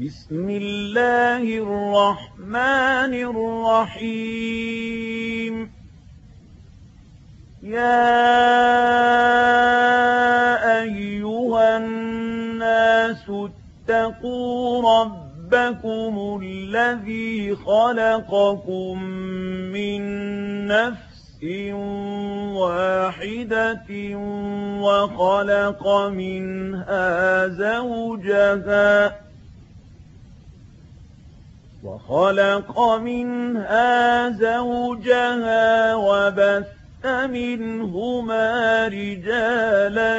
بسم الله الرحمن الرحيم. يا أيها الناس اتقوا ربكم الذي خلقكم من نفس واحدة وخلق منها زوجها وخلق منها زوجها وبث منهما رجالا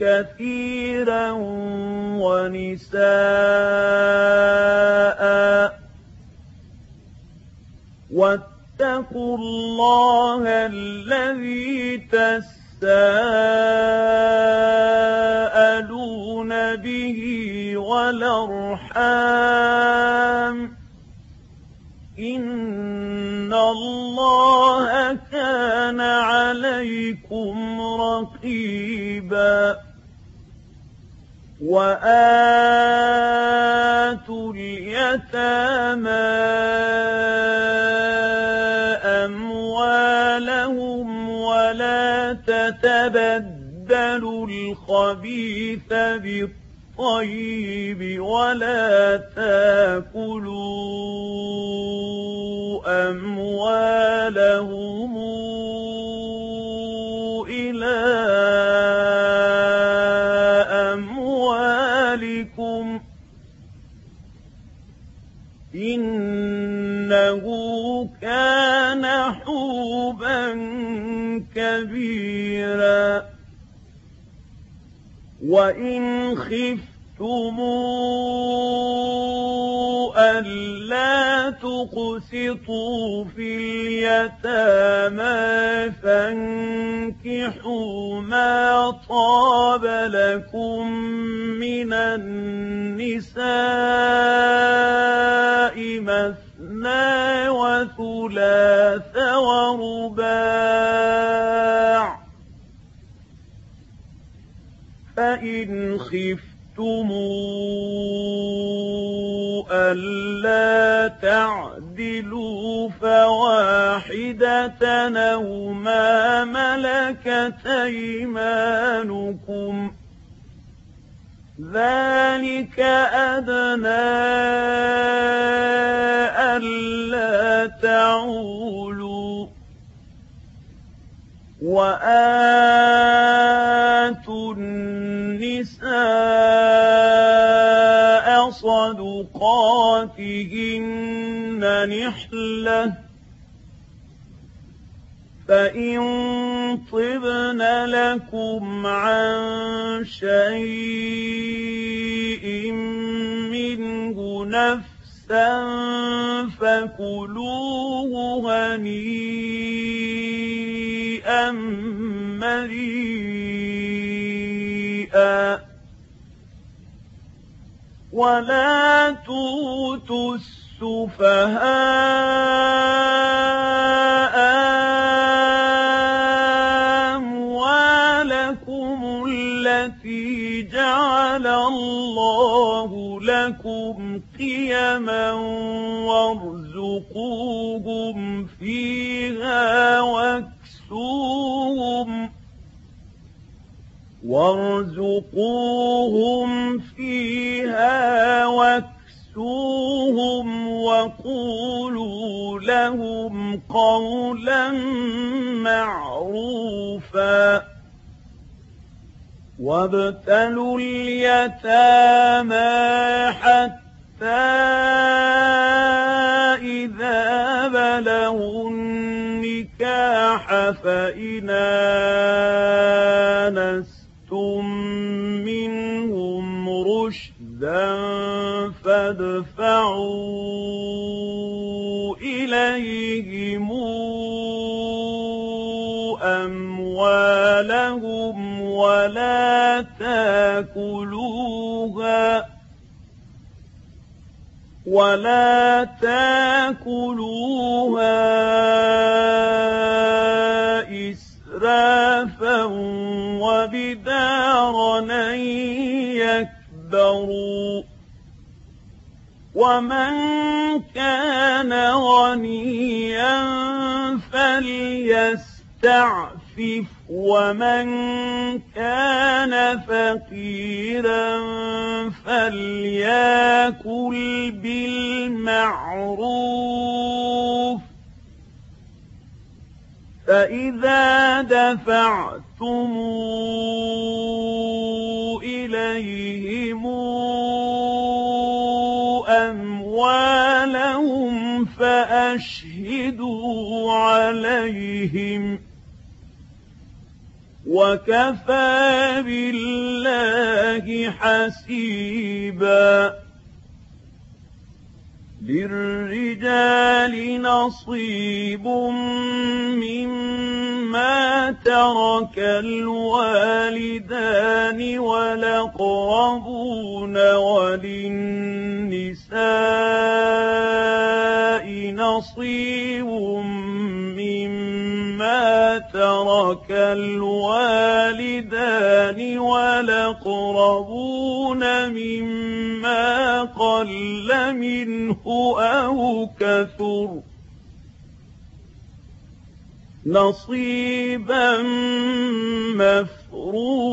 كثيرا ونساء. واتقوا الله الذي تساءلون به والأرحام إن الله كان عليكم رقيبا وآتوا اليتامى ولا تتبدلوا الخبيث بالطبع الطيب ولا تاكلوا أموالهم كبيرا. وإن خفت خفتم ألا تقسطوا في اليتامى فانكحوا ما طاب لكم من النساء مثنى وثلاث ورباع. فإن خفتم ألا تعدلوا فواحدة أو ما ملكت أيمانكم ذلك أدنى ألا تعولوا وآتوا النساء صدقاتهن نحلة فإن طبن لكم عن شيء منه نفسا فكلوه هنيئا مريئا ولا توتوا السفهاء الله لكم قيما وارزقوهم فيها واكسوهم وارزقوهم فيها واكسوهم وقولوا لهم قولا معروفا وابتلوا اليتامى حتى إذا بلغوا النكاح فإن آنستم منهم رشدا فادفعوا إليهم أموالهم ولا تاكلوها ولا تاكلوها إسرافا وبدارا يكبروا ومن كان غنيا فليستعفف ومن كان فقيرا فليأكل بالمعروف. فإذا دفعتم إليهم أموالهم فأشهدوا عليهم. وكفى بالله حسيبا للرجال نصيب مما ترك الوالدان والأقربون وللنساء نصيب مما ترك الوالدان والأقربون مما قل منه أو كثر نصيبا مفروضا.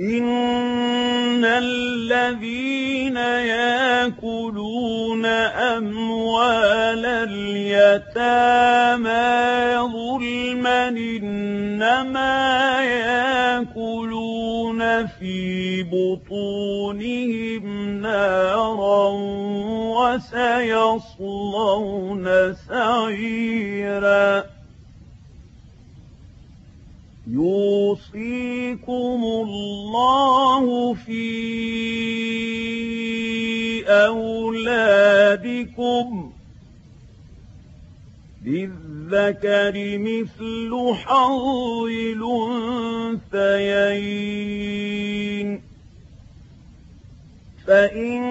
إن الذين ياكلون أموال اليتامى ظلما إنما ياكلون في بطونهم نارا وسيصلون سعيرا يوصيكم الله في أولادكم للذكر مثل حظ الأنثيين. فإن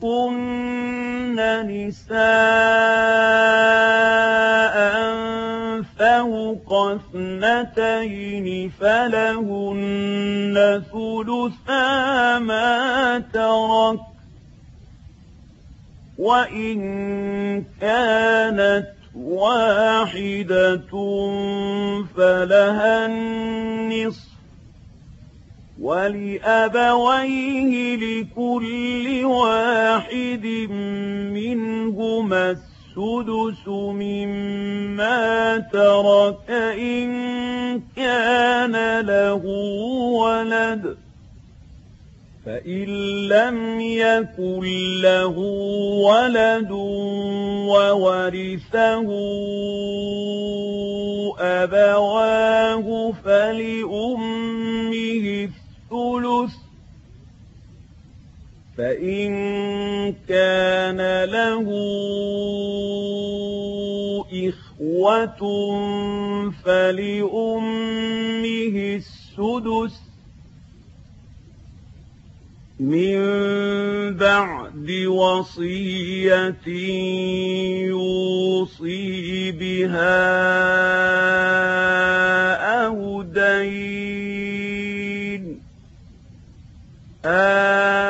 كن نساء فوق اثنتين فلهن ثلثا ما ترك وإن كانت واحدة فلها النصف ولأبويه لكل واحد منهما السدس مما ترك إن كان له ولد فإن لم يكن له ولد وورثه أبواه فلأمه الثلث. فإن كان له إخوة فلأمه السدس من بعد وصية يوصي بها أو دين آباؤكم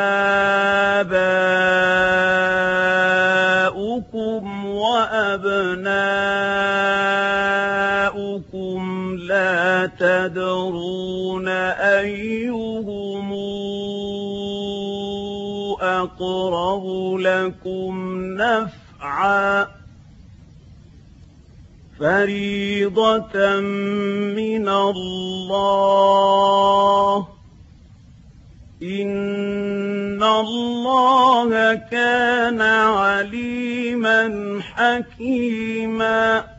تدرون أيهم أقرب لكم نفعا فريضة من الله. إن الله كان عليما حكيما.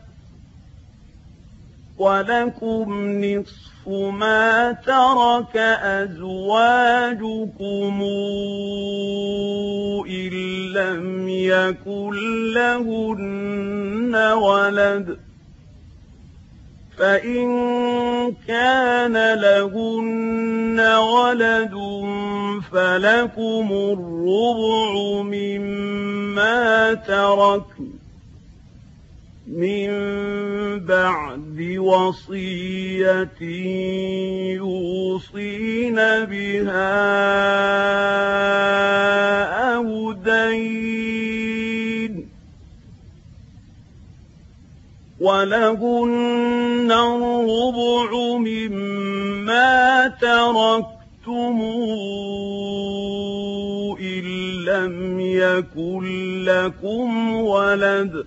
ولكم نصف ما ترك أزواجكم إن لم يكن لهن ولد فإن كان لهن ولد فلكم الربع مما تركن من بعد وصية يوصين بها أو دين ولهن الربع مما تركتم إن لم يكن لكم ولد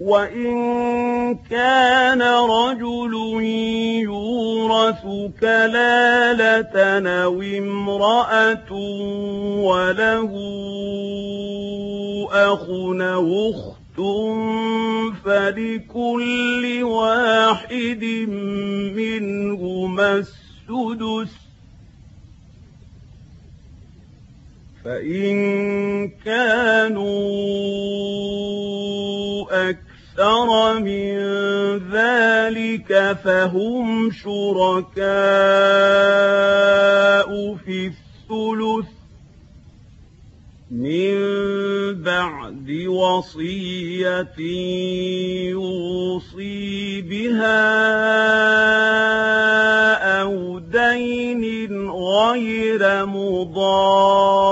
وإن كان رجل يورث كلالة أو امرأة وله أخ أو أخت فلكل واحد منهما السدس فإن كانوا أكثر من ذلك فهم شركاء في الثلث من بعد وصية يوصي بها أو دين غير مضار.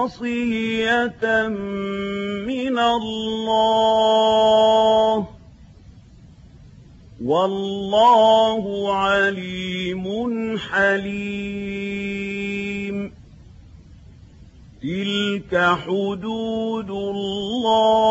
وصية من الله والله عليم حليم. تلك حدود الله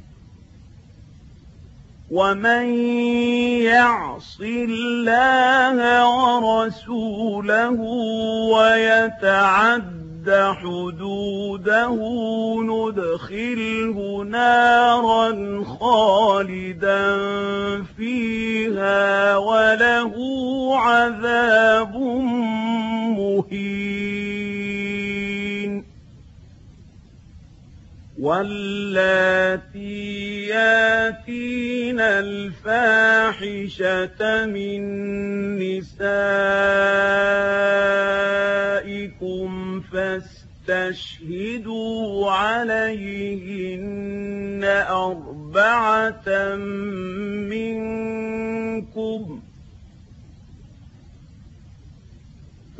ومن يعص الله ورسوله ويتعد يتعد حدوده ندخله نارا خالدا فيها وله عذاب مهين واللاتي ياتين الفاحشة من نسائكم فاستشهدوا عليهن أربعة منكم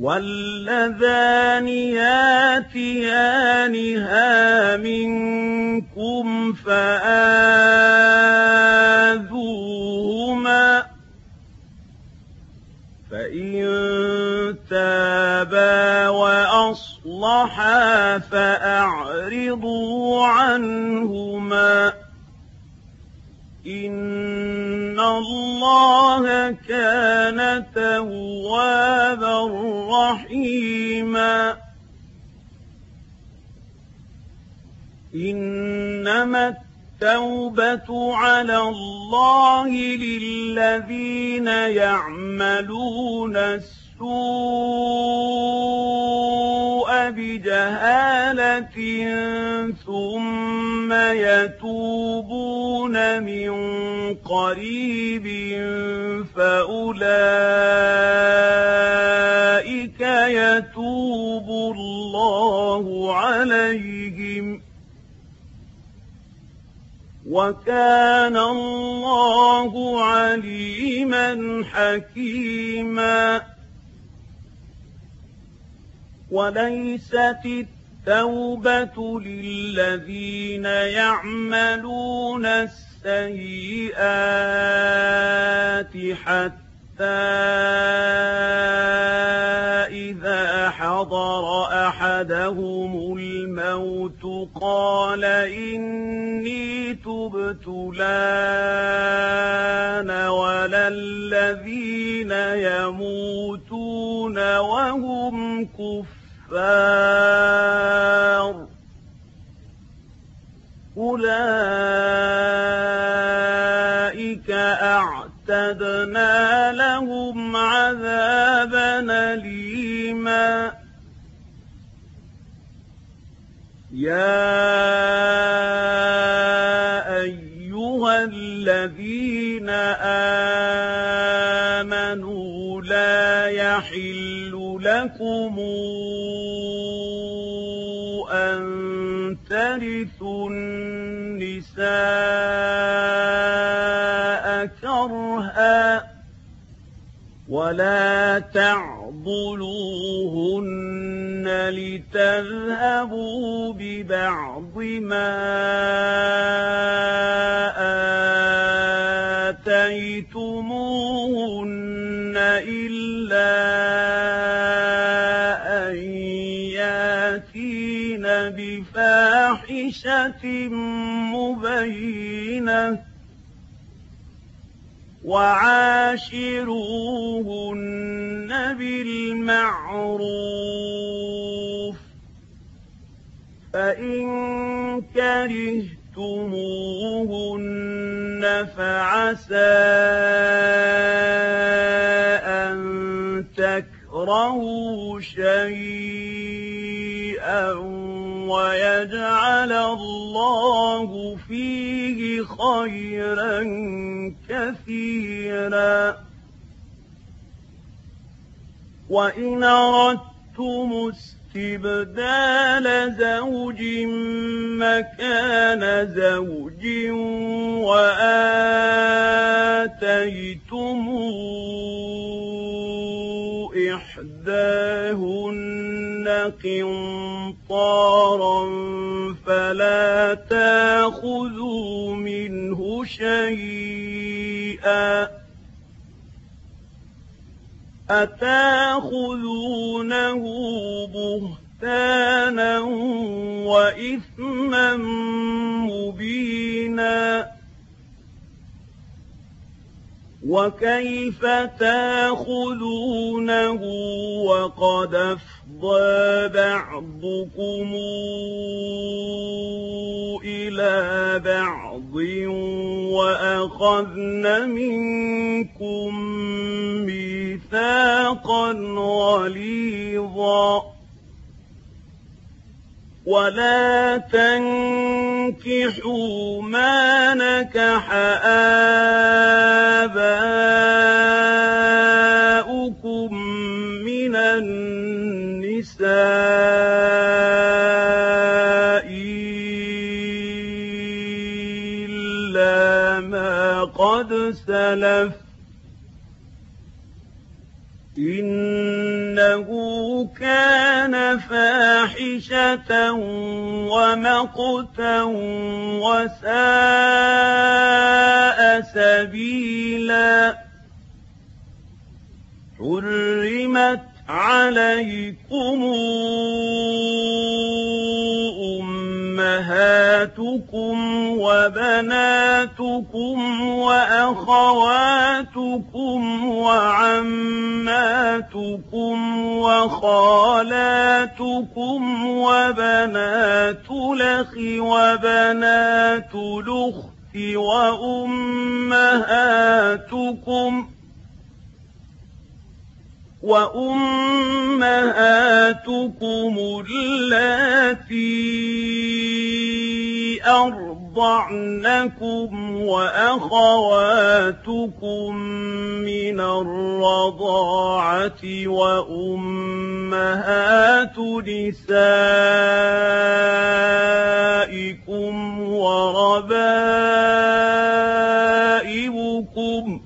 واللذان ياتيانها منكم فآذوهما فإن تابا وأصلحا فأعرضوا عنهما إن الله كان توابا رحيما إنما التوبة على الله للذين يعملون السوء بجهالة ثم يتوبون من قريب فأولئك يتوب الله عليهم وكان الله عليما حكيما وليست التوبة للذين يعملون السيئات حتى إذا حضر أحدهم الموت قال إني تبت لأن ولا الذين يموتون وهم كفار أولئك أعتدنا لهم عذابا أليما. يا أيها الذين آمنوا لا يحل لكم كرها ولا تعضلوهن لتذهبوا ببعض ما بفاحشة مبينة وعاشروهن بالمعروف فإن كرهتموهن فعسى أن تكرهوا شيئا ويجعل الله فيه خيرا كثيرا. وإن أردتم استبدال زوج مكان زوج وآتيتم إحداهن قنطارا فلا تاخذوا منه شيئا أتاخذونه بهتانا وإثما مبينا وكيف تاخذونه وقد أفضى بعضكم إلى بعض وأخذن منكم ميثاقا غليظا ولا تنكحوا ما نكح آباؤكم من النساء إلا ما قد سلف إنه كان فاحشة ومقتا وساء سبيلا. حرمت عليكم أمهاتكم وبناتكم وأخواتكم وعماتكم وخالاتكم وبنات لخ وبنات لخت وأمهاتكم وأمهاتكم اللاتي أرضعنكم وأخواتكم من الرضاعة وأمهات نسائكم وربائبكم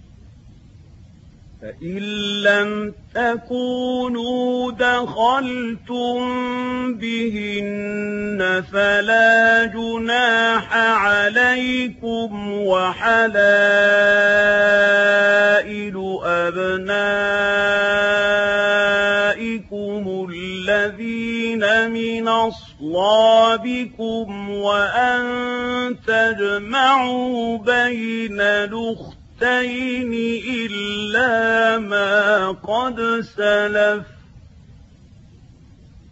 فإن لم تكونوا دخلتم بهن فلا جناح عليكم وحلائل أبنائكم الذين من أصلابكم وأن تجمعوا بين الأختين الشيئين إلا ما قد سلف.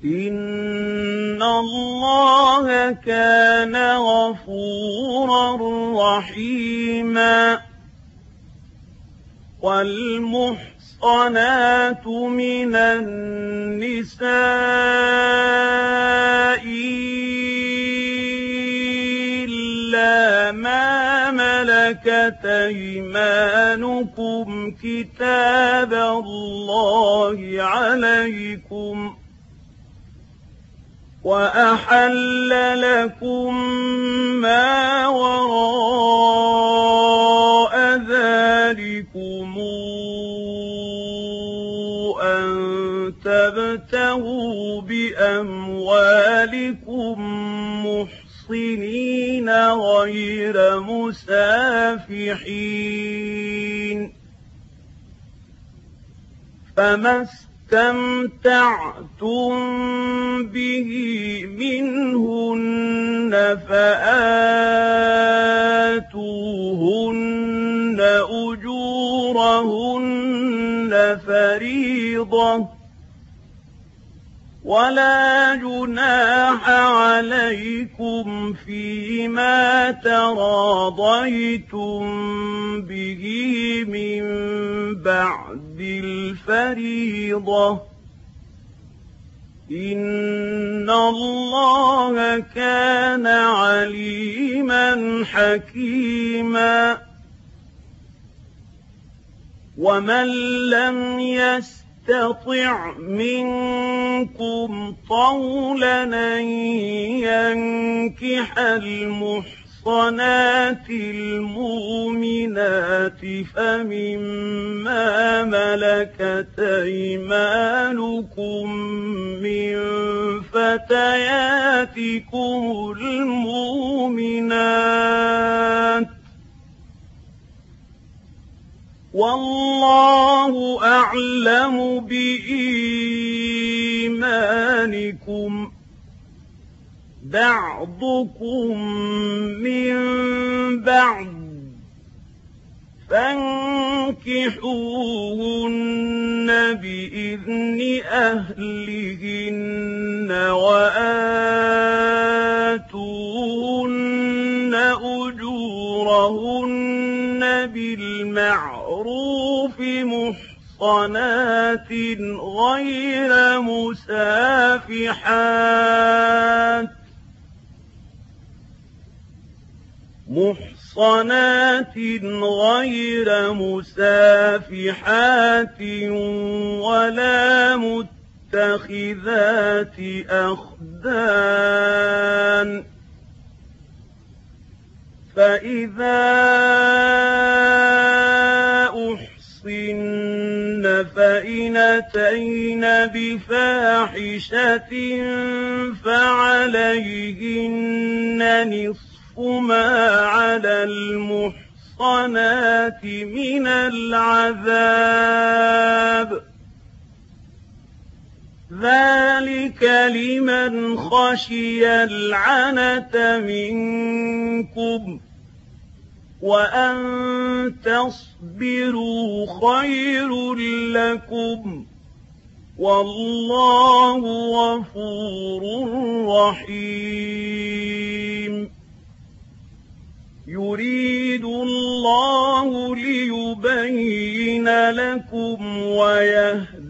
إن الله كان غفورا رحيما. والمحصنات من النساء إلا ما ملكت أيمانكم كتاب الله عليكم وأحل لكم ما وراء ذلكم أن تبتغوا بأموالكم محصنين غير مسافحين. فما استمتعتم به منهن فآتوهن أجورهن فريضة. ولا جناح عليكم فيما تراضيتم به من بعد الفريضة. إن الله كان عليما حكيما. ومن لم يستطع يستطع منكم طولا أن ينكح المحصنات المؤمنات فمما ملكت أيمانكم من فتياتكم المؤمنات والله أعلم بإيمانكم. بعضكم من بعض. فانكحوهن بإذن أهلهن وآتوهن أجورهن بالمعروف. محصنات غير مسافحات. محصنات غير مسافحات ولا متخذات أخدان. فإذا فإن أتين بفاحشة فعليهن نصف ما على المحصنات من العذاب ذلك لمن خشي العنة منكم وأن تصبروا خير لكم والله غفور رحيم يريد الله ليبين لكم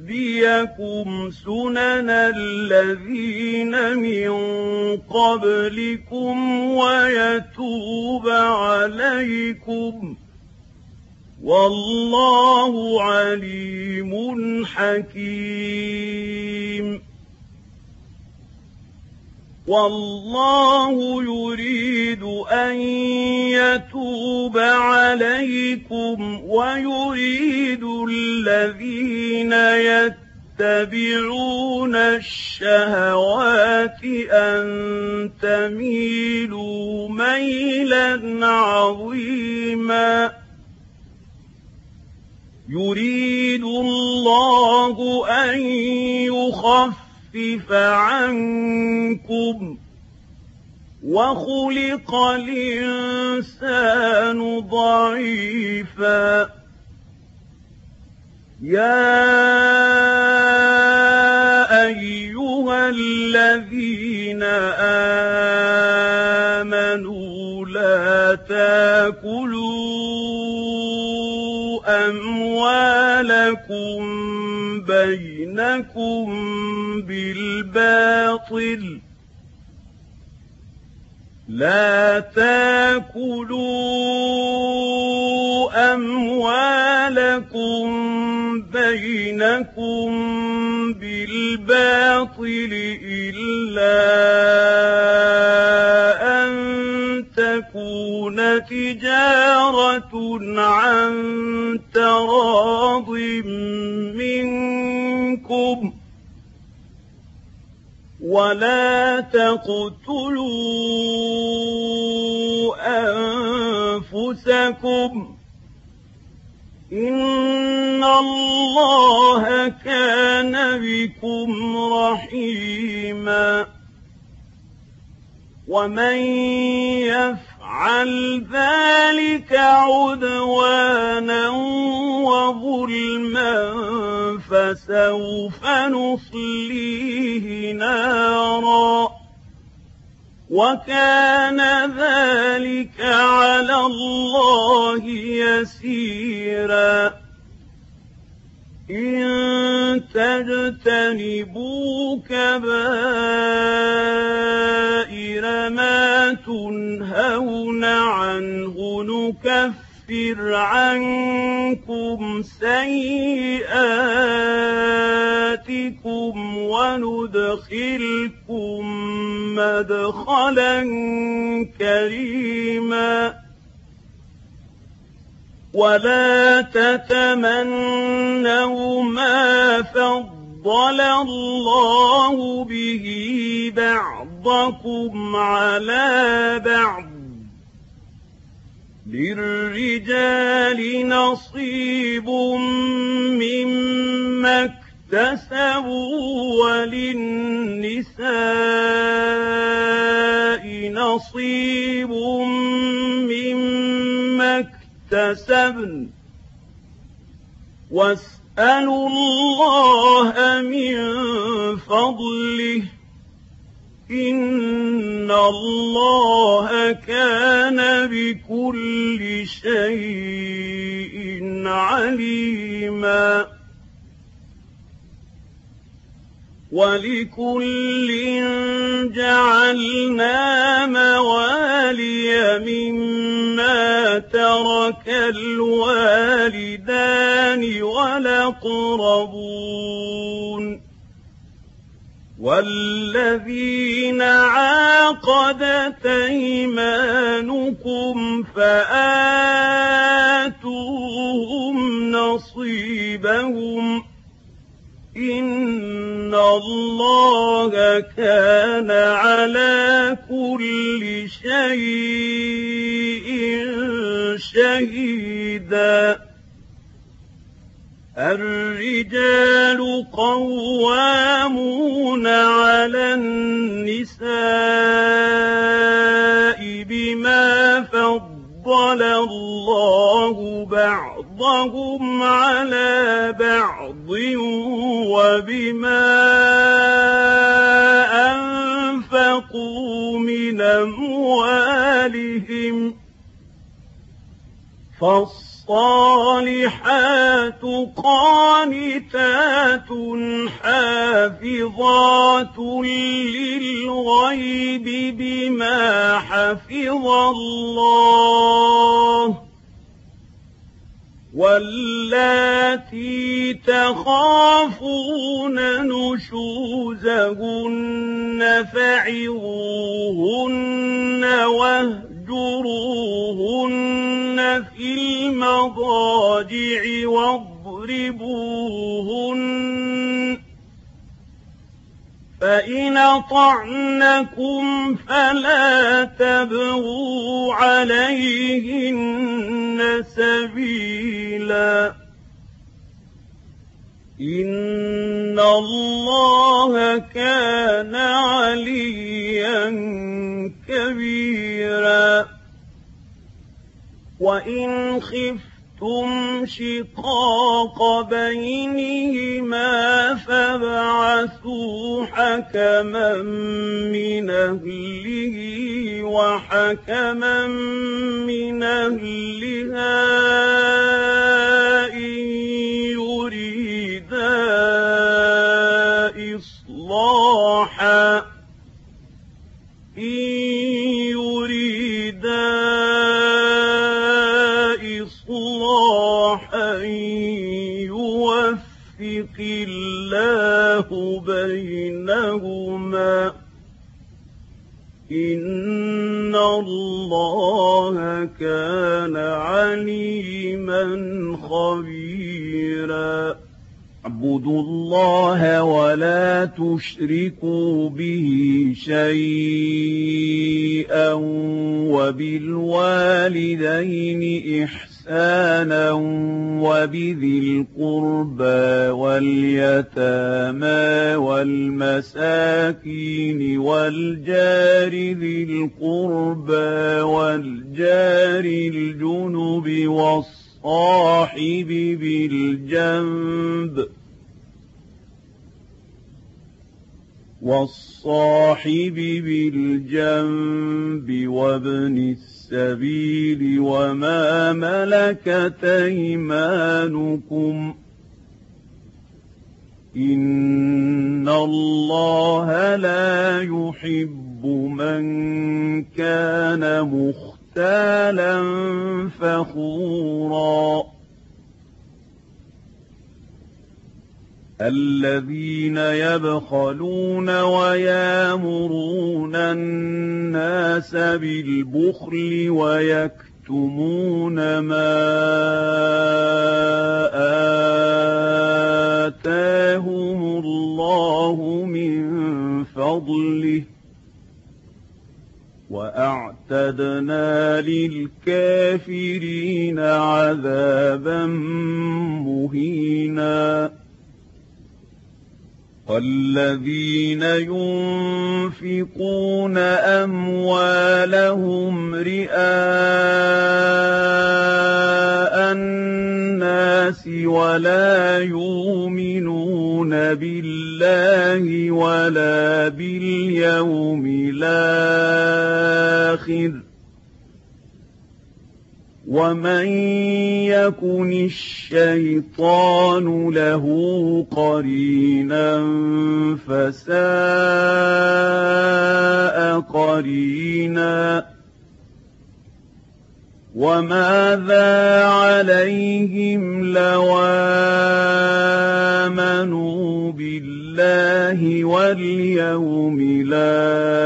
ويهديكم سنن الذين من قبلكم ويتوب عليكم والله عليم حكيم والله يريد أن يتوب عليكم ويريد الذين يتبعون الشهوات أن تميلوا ميلا عظيما. يريد الله أن يخفف يخفف عنكم وخلق الإنسان ضعيفا. يا أيها الذين آمنوا لا تأكلوا أموالكم بينكم بالباطل لا تاكلوا أموالكم بينكم بالباطل إلا أن تكون تجارة عن تراض منكم ولا تقتلوا أنفسكم إن الله كان بكم رحيما ومن يفعل ذلك عدوانا وظلما فسوف نصليه نارا وكان ذلك على الله يسيرا إن تجتنبوا كبائر ما تنهون عنه نكفر عنكم سيئاتكم وندخلكم مدخلا كريما ولا تتمنوا ما فضل الله به بعضكم على بعض للرجال نصيب مما اكتسبوا وللنساء نصيب مما اكتسبن واسألوا الله من فضله. إن الله كان بكل شيء عليما. ولكل جعلنا موالي مما ترك الوالدان والأقربون والذين عاقدت ايمانكم فاتوهم نصيبهم ان الله كان على كل شيء شهيدا الرجال قوامون على النساء بما فضل الله بعضهم على بعض وبما أنفقوا من أموالهم فالصلاة الصالحات قانتات حافظات للغيب بما حفظ الله واللاتي تخافون نشوزهن فعظوهن واهجروهن في المضاجع واضربوهن فإن أطعنكم فلا تبغوا عليهن سبيلا إن الله كان عليا كبيرا وإن خفتم خفتم شقاق بينهما فابعثوا حكما من أهله وحكما من أهلها إن يريدا إصلاحا إن يريدا يوفق الله بينهما. إن الله كان عليما خبيرا. اعبدوا الله ولا تشركوا به شيئا وبالوالدين إحسانا. إحسانا وبذي القربى واليتامى والمساكين والجار ذي القربى والجار الجنب والصاحب بالجنب والصاحب بالجنب وابن السبيل السبيل وما ملكت أيمانكم إن الله لا يحب من كان مختالا فخورا الذين يبخلون ويامرون الناس بالبخل ويكتمون ما آتاهم الله من فضله وأعتدنا للكافرين عذابا مهينا والذين ينفقون أموالهم رئاء الناس ولا يؤمنون بالله ولا باليوم الآخر ومن يكن الشيطان له قرينا فساء قرينا وماذا عليهم لو امنوا بالله واليوم الآخر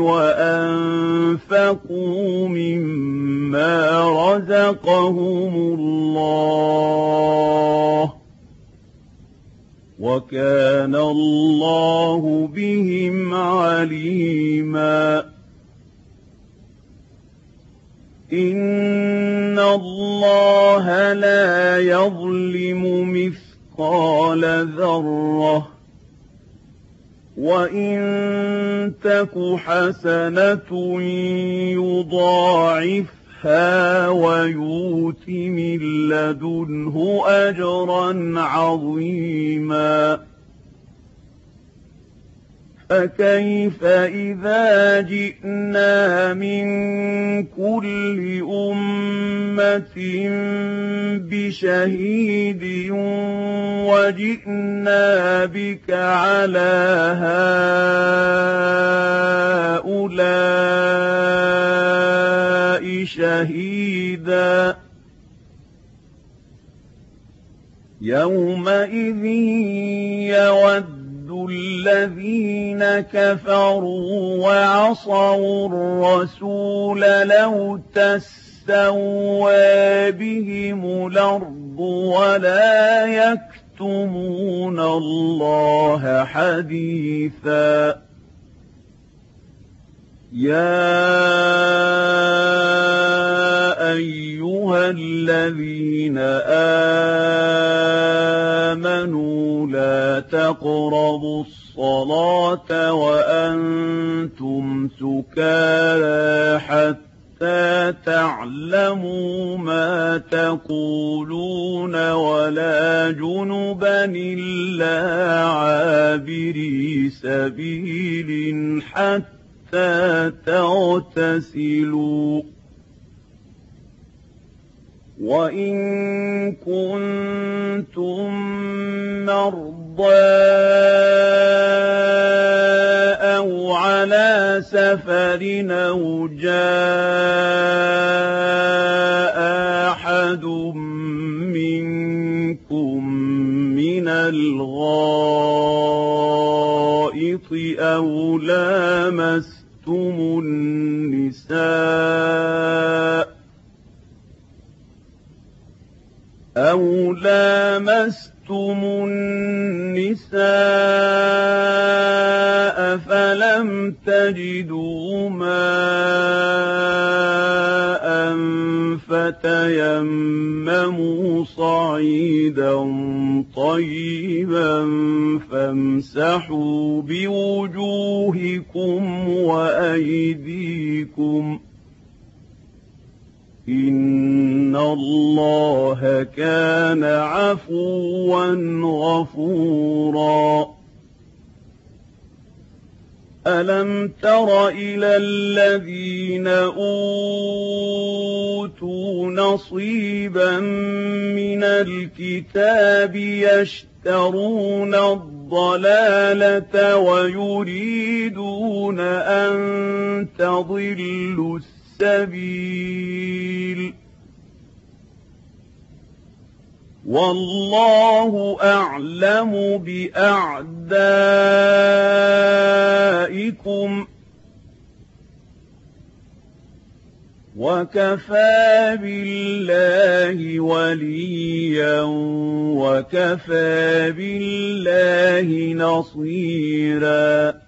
وأنفقوا مما رزقهم الله وكان الله بهم عليما. إن الله لا يظلم مثقال ذرة وإن تك حسنة يضاعف يُؤْتَىٰ وَيُؤْتِ مِن لَّدُنْهُ أَجْرًا عَظِيمًا فَكَيْفَ إِذَا جِئْنَا مِن كُلِّ أُمَّةٍ بِشَهِيدٍ وَجِئْنَا بِكَ عَلَىٰ هَٰؤُلَاءِ شَهِيدًا. يَوْمَئِذٍ يَوَدُّ الذين كفروا وعصوا الرسول لو تستوى بهم الأرض ولا يكتمون الله حديثا يا أيها الذين آمنوا لا تقربوا الصلاة وأنتم سكارى حتى تعلموا ما تقولون ولا جنبا إلا عابري سبيل حتى تغتسلوا. وَإِن كُنتُم مَّرْضَىٰ أَوْ عَلَىٰ سَفَرٍ أَوْ جَاءَ أَحَدٌ مِّنكُم مِّنَ الْغَائِطِ أَوْ لَامَسْتُمُ النِّسَاءَ أَوْ لَامَسْتُمُ النِّسَاءَ فَلَمْ تَجِدُوا مَاءً فَتَيَمَّمُوا صَعِيدًا طَيِّبًا فَامْسَحُوا بِوُجُوهِكُمْ وَأَيْدِيكُمْ ۗ إِنَّ اللَّهَ كَانَ عَفُوًّا غَفُورًا أَلَمْ تَرَ إِلَى الَّذِينَ أُوتُوا نَصِيبًا مِّنَ الْكِتَابِ يَشْتَرُونَ الضَّلَالَةَ وَيُرِيدُونَ أَن تَضِلُّوا السَّبِيلَ. وَاللَّهُ أَعْلَمُ بِأَعْدَائِكُمْ ۚ. وَكَفَىٰ بِاللَّهِ وَلِيًّا وَكَفَىٰ بِاللَّهِ نَصِيرًا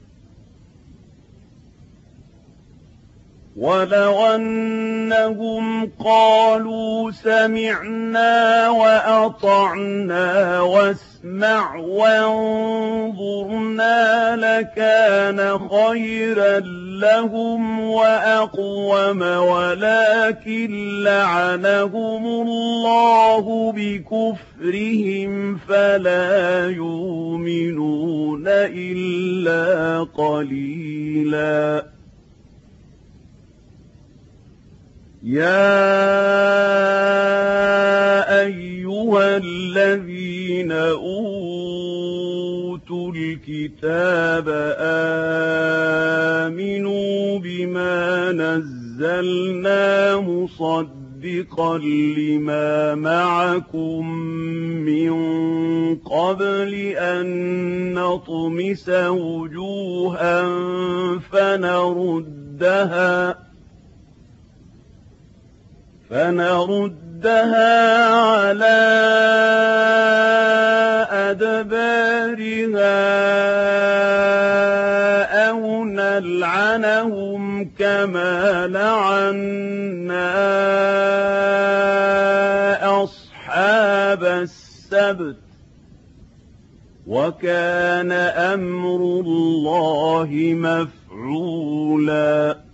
وَلَوْ أَنَّهُمْ قَالُوا سَمِعْنَا وَأَطَعْنَا وَاسْمَعْ وَانظُرْنَا لَكَانَ خَيْرًا لهم وأقوم ولكن لعنهم الله بكفرهم فلا يؤمنون إلا قليلا يا أيها الذين أوتوا الكتاب آمنوا بما نزلنا مصدقا لما معكم من قبل أن نطمس وجوها فنردها فنردها على أدبارها أو نلعنهم كما لعنا أصحاب السبت. وكان أمر الله مفعولا.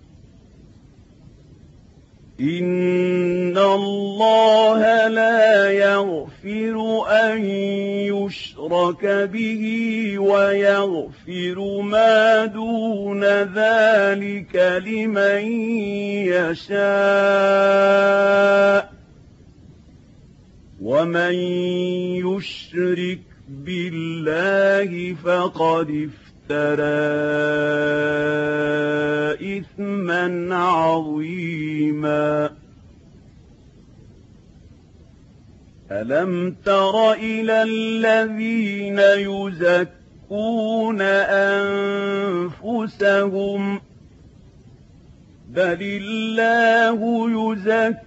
إن الله لا يغفر أن يشرك به ويغفر ما دون ذلك لمن يشاء ومن يشرك بالله فقد افترى افترى إثما عظيما. ألم تر إلى الذين يزكون أنفسهم؟ بل الله يزكي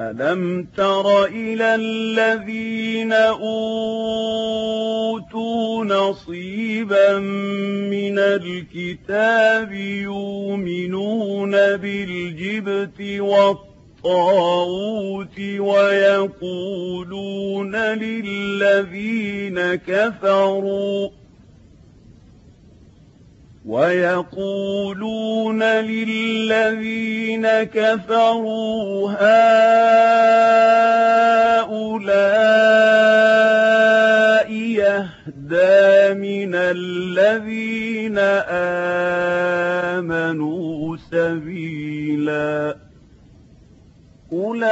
ألم تر إلى الذين أوتوا نصيبا من الكتاب يؤمنون بالجبت والطاغوت ويقولون للذين كفروا ويقولون للذين كفروا هؤلاء يهدى من الذين آمنوا سبيلا. أولئك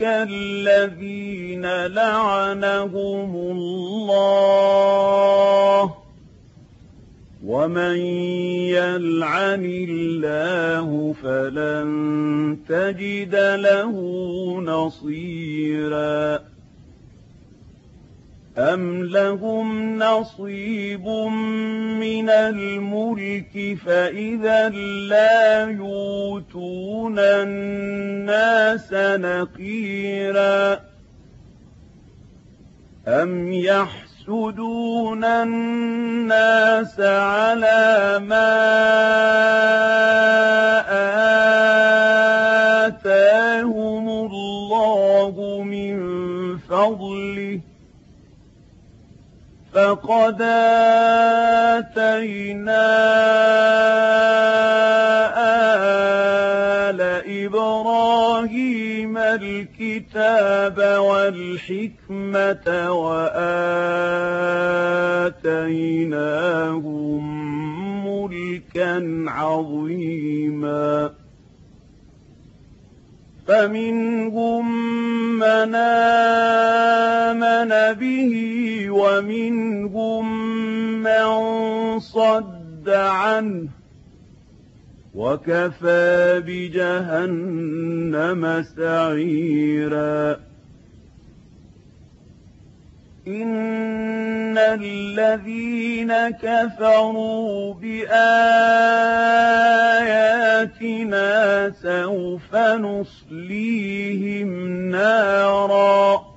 الذين لعنهم الله. ومن يلعن الله فلن تجد له نصيرا أم لهم نصيب من الملك فإذا لا يؤتون الناس نقيرا أم يحسدون الناس على ما آتاهم الله من فضله. فقد آتينا الكتاب والحكمة وآتيناهم ملكا عظيما. فمنهم من آمن به ومنهم من صد عنه. وكفى بجهنم سعيرا. إن الذين كفروا بآياتنا سوف نصليهم نارا.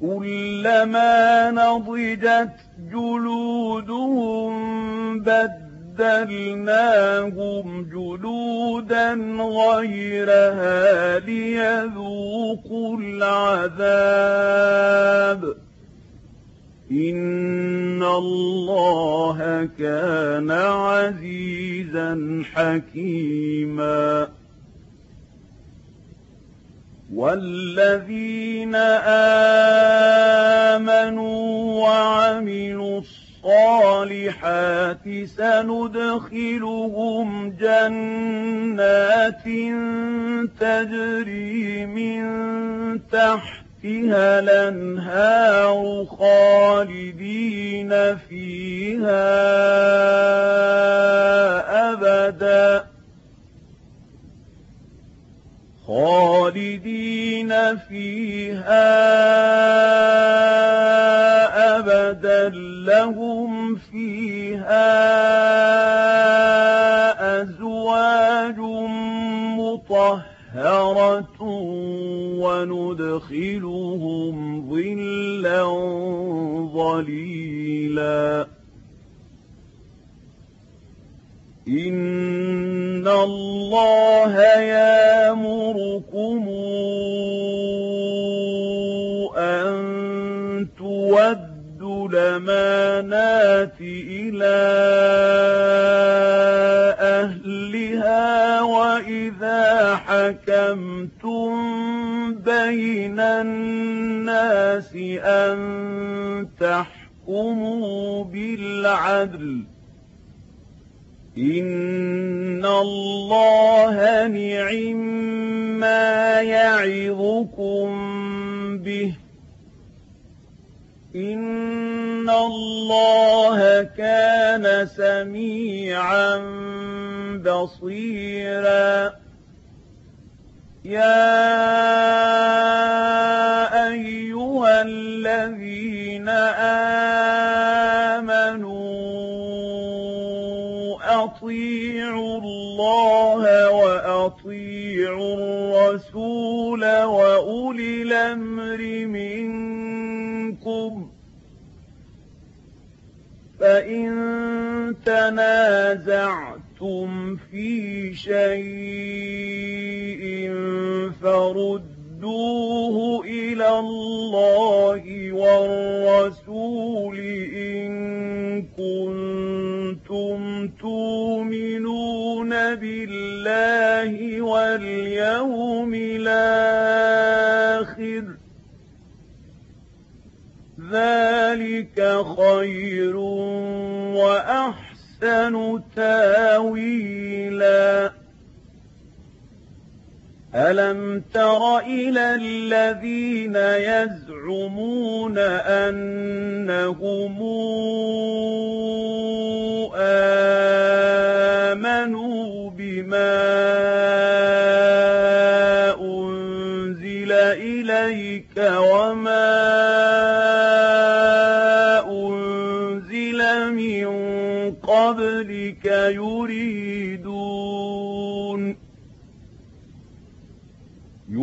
كلما نضجت جلودهم بدلناهم جلودا غيرها ليذوقوا العذاب. إن الله كان عزيزا حكيما. والذين آمنوا وعملوا الصالحات سندخلهم جنات تجري من تحتها الأنهار خالدين فيها أبداً خالدين فيها أبدا لهم فيها أزواج مطهرة وندخلهم ظلا ظليلا. إن الله يامركم أن تودوا الأمانات إلى أهلها وإذا حكمتم بين الناس أن تحكموا بالعدل إن الله نعم ما يعظكم به إن الله كان سميعا بصيرا يا أيها الذين آمنوا الله وأطيعوا الرسول وأولي الأمر منكم. فإن تنازعتم في شيء فردوه إلى الله والرسول إن كنتم تؤمنون بالله واليوم الآخر ذلك خير وأحسن تاويلا ألم تر إلى الذين يزعمون أنهم آمنوا بما أنزل إليك وما أنزل من قبلك يريدون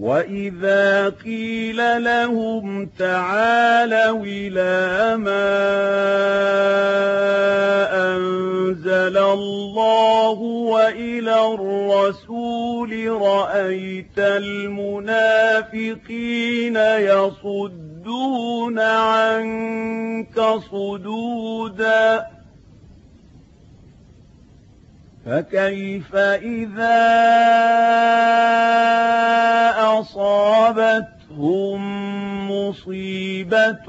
وإذا قيل لهم تعالوا إلى ما أنزل الله وإلى الرسول رأيت المنافقين يصدون عنك صدوداً فكيف إذا أصاب مصيبة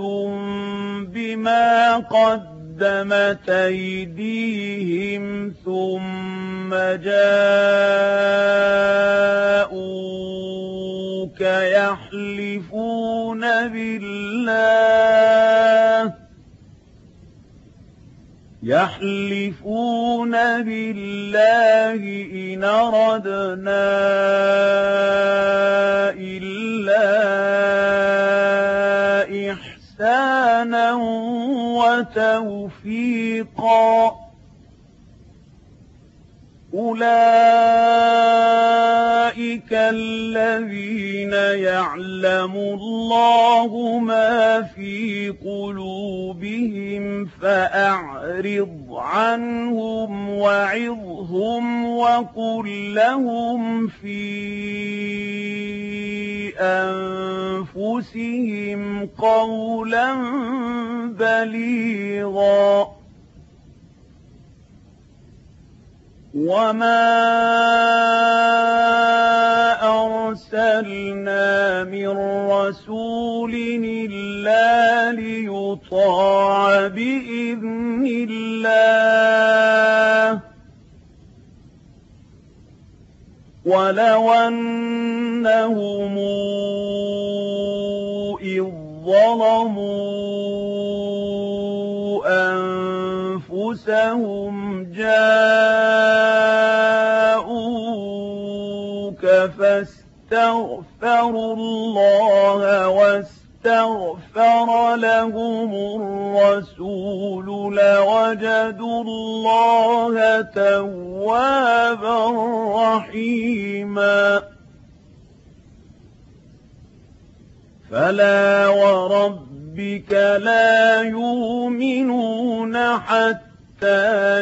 بما قدمت أيديهم ثم جاءوك يحلفون بالله يحلفون بالله إن أردنا إلا إحسانا وتوفيقا. أولئك الذين يعلم الله ما في قلوبهم فأعرض عنهم وعظهم وقل لهم في أنفسهم قولا بليغا وما أرسلنا من رسول إلا ليطاع بإذن الله ولو أنهم إذ ظلموا أنفسهم جاءوك فاستغفروا الله واستغفر لهم الرسول لوجدوا الله توابا رحيما. فلا وربك لا يؤمنون حتى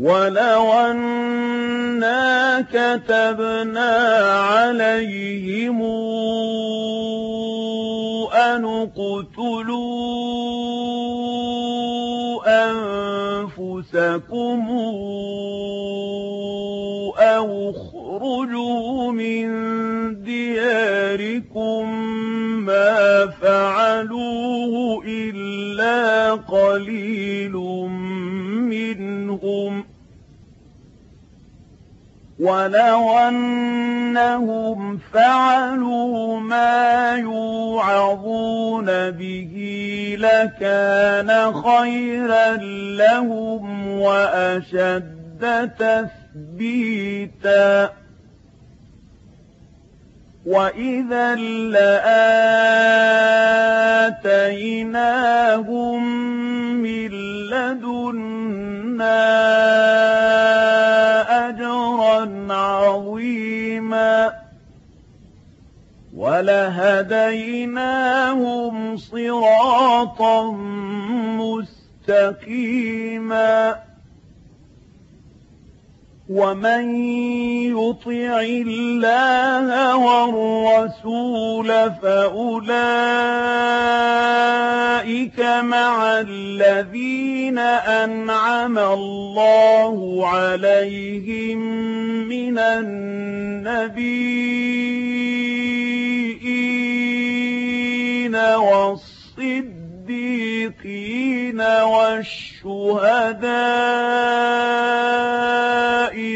ولو أنا كتبنا عليهم أن اقتلوا أنفسكم أو اخرجوا من دياركم ما فعلوه إلا قليل منهم ولو أنهم فعلوا ما يوعظون به لكان خيرا لهم وأشد تثبيتا وإذا لآتيناهم من لدنا ولهديناهم صراطا مستقيما. ومن يطع الله والرسول فأولئك مع الذين أنعم الله عليهم من النبيين. والصديقين والشهداء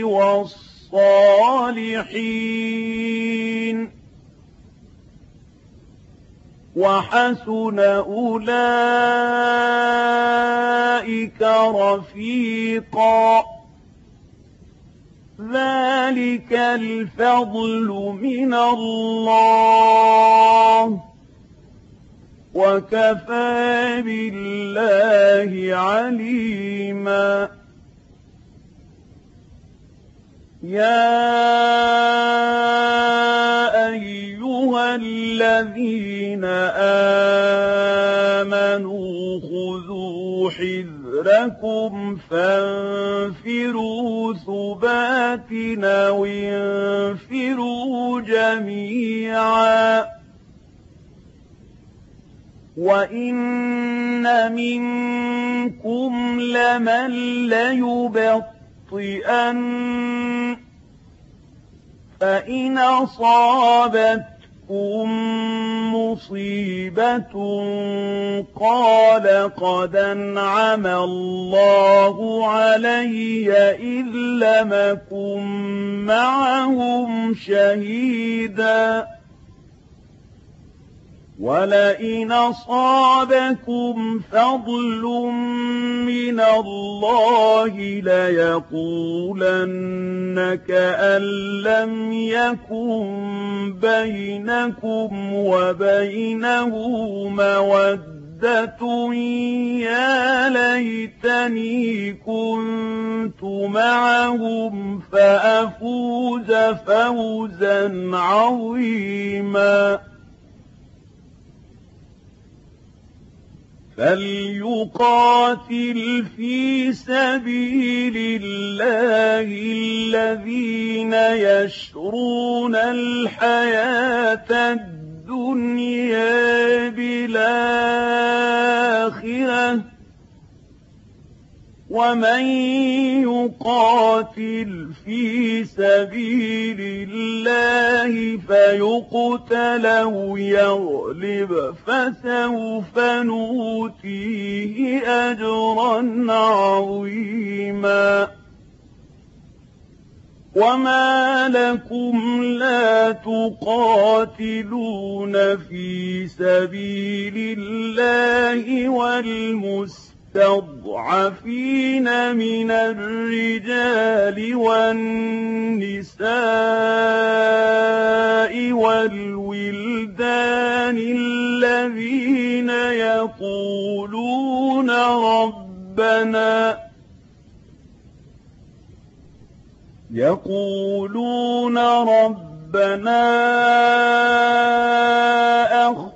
والصالحين وحسن أولئك رفيقا ذلك الفضل من الله وكفى بالله عليما. يا أيها الذين آمنوا أصابكم فانفروا ثبات أو انفروا جميعا. وإن منكم لمن ليبطئن فإن أصابت تَأْتِكُم مُّصِيبَةٌ قَالَ قَدْ أَنْعَمَ اللَّهُ عَلَيَّ إِذْ لَمْ مَّعَهُمْ شَهِيدًا وَلَئِنْ أَصَابَكُمْ فَضْلٌ مِّنَ اللَّهِ لَيَقُولَنَّ كَأَن لَّمْ يَكُن بَيْنَكُمْ وَبَيْنَهُ مَوَدَّةٌ يَا لَيْتَنِي كُنتُ مَعَهُمْ فَأَفُوزَ فَوْزًا عَظِيمًا فليقاتل في سبيل الله الذين يشرون الحياة الدنيا بالآخرة. ومن يقاتل في سبيل الله فيقتل أو يغلب فسوف نؤتيه أجرا عظيما. وما لكم لا تقاتلون في سبيل الله والمسلمين المستضعفين من الرجال والنساء والولدان الذين يقولون ربنا يقولون ربنا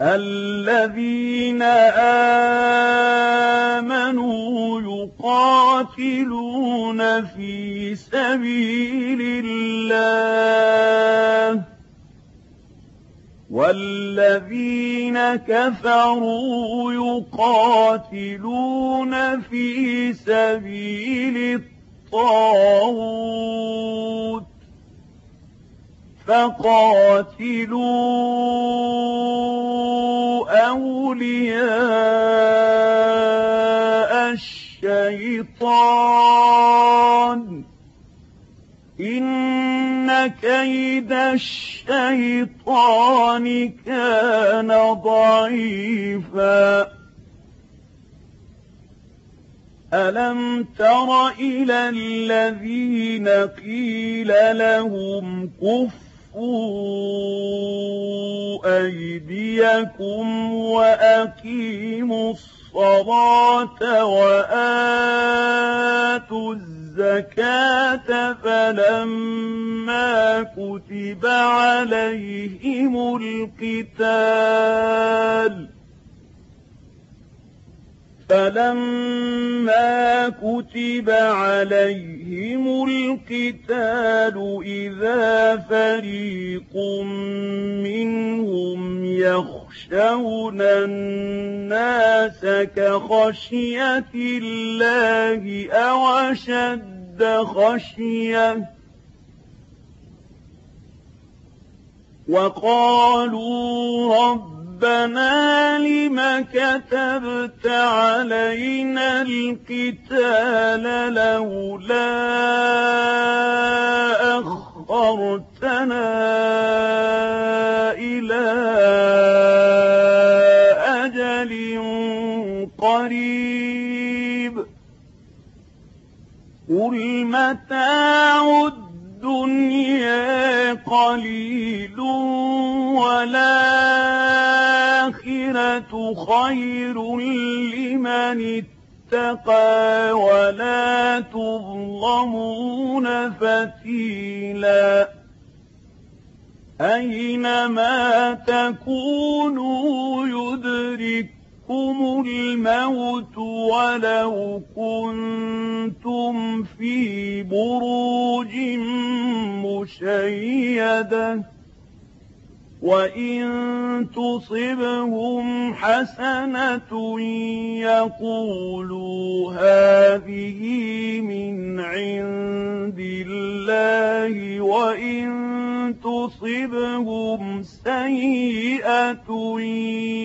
الذين آمنوا يقاتلون في سبيل الله والذين كفروا يقاتلون في سبيل الطاغوت فقاتلوا أولياء الشيطان. إن كيد الشيطان كان ضعيفا. ألم تر إلى الذين قيل لهم كفر كفوا أيديكم وأقيموا الصلاة وآتوا الزكاة فلما كتب عليهم القتال فلما كتب عليهم القتال إذا فريق منهم يخشون الناس كخشية الله أو أشد خشية وقالوا رب رَبَّنَا لِمَ كَتَبْتَ عَلَيْنَا الْقِتَالَ لَوْلَا أَخَّرْتَنَا إِلَىٰ أَجَلٍ قَرِيبٍ. قُلْ مَتَاعُ الدُّنْيَا قليل والآخرة خير لمن اتقى ولا تظلمون فتيلا أينما تكونوا يدرك يدرككم الموت ولو كنتم في بروج مشيدة وإن تصبهم حسنة يقولوا هذه من عند الله وإن تصبهم سيئة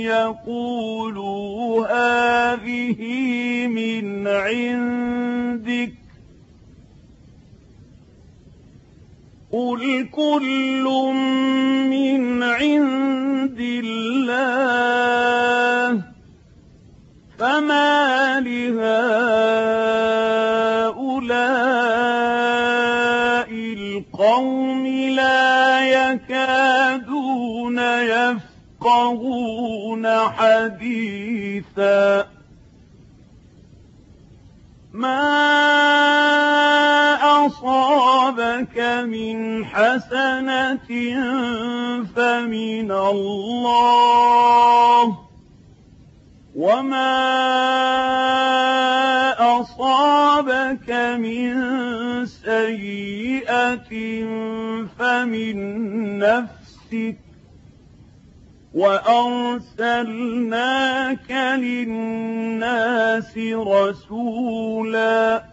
يقولوا هذه من عندك قل كل من عند الله فما لهؤلاء القوم لا يكادون يفقهون حديثا ما أصابك من حسنة فمن الله. وما أصابك من سيئة فمن نفسك. وأرسلناك للناس رسولاً.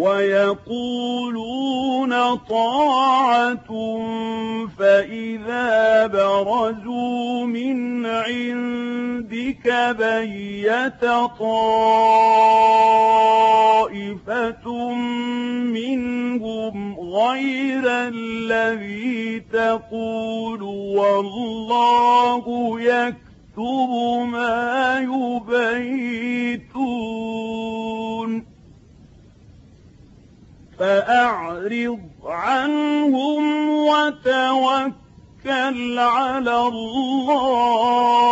ويقولون طاعة فإذا برزوا من عندك بيت طائفة منهم غير الذي تقول والله يكتب ما يبيتون فأعرض عنهم وتوكل على الله.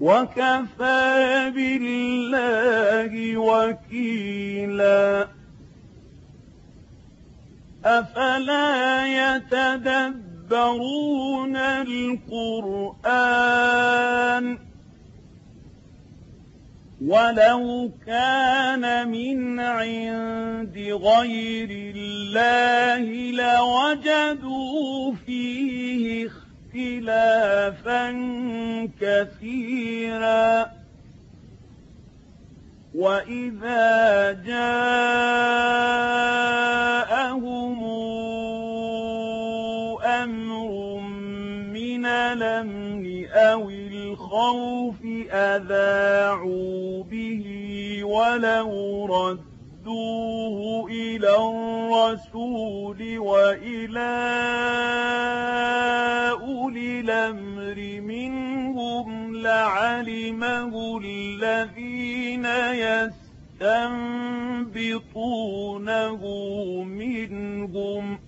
وكفى بالله وكيلا. أفلا يتدبرون القرآن؟ ولو كان من عند غير الله لوجدوا فيه اختلافا كثيرا واذا جاءهم من الامن أو الخوف أذاعوا به ولو ردوه إلى الرسول وإلى أولي الأمر منهم لعلمه الذين يستنبطونه منهم ۖ.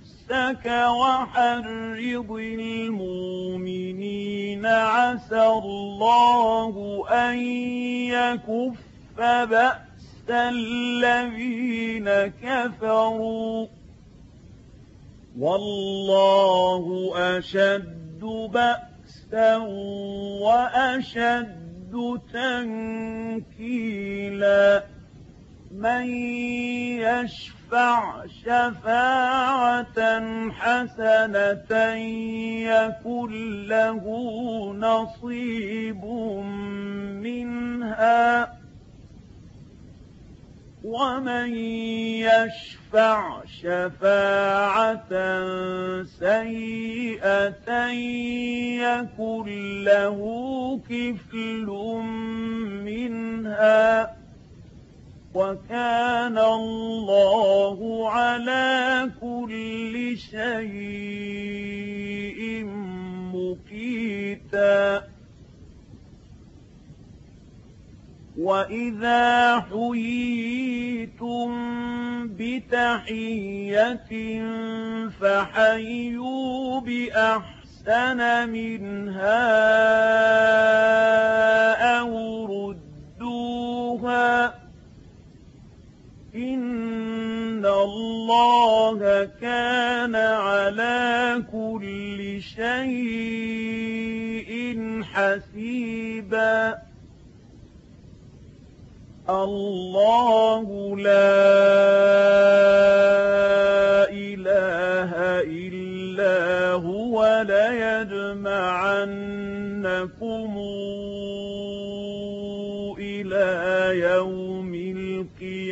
نفسك وحرض المؤمنين. عسى الله أن يكف بأس الذين كفروا. والله أشد بأسا وأشد تنكيلا. من يشفع شفاعة حسنة يكن له نصيب منها. ومن يشفع شفاعة سيئة يكن له كفل منها. وكان الله على كل شيء مقيتا. وإذا حييتم بتحية فحيوا بأحسن منها أو ردوها إن الله كان على كل شيء حسيبا. الله لا إله إلا هو ليجمعنكم إلى يوم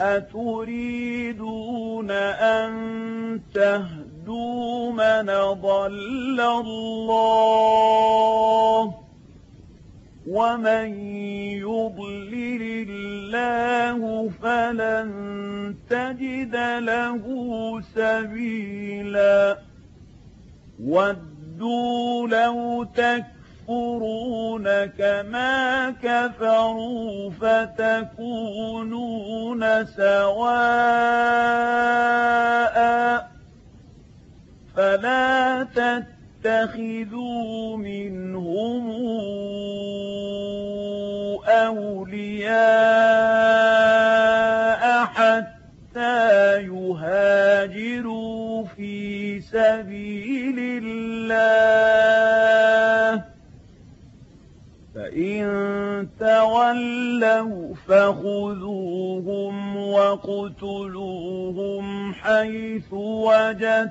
أتريدون أن تهدوا من ضل الله ومن يضلل الله فلن تجد له سبيلا. ودوا لو تكفرون كما كفروا فتكونون سواء فلا تتخذوا منهم أولياء حتى يهاجروا في سبيل الله فإن تولوا فخذوهم واقتلوهم حيث وجدتموهم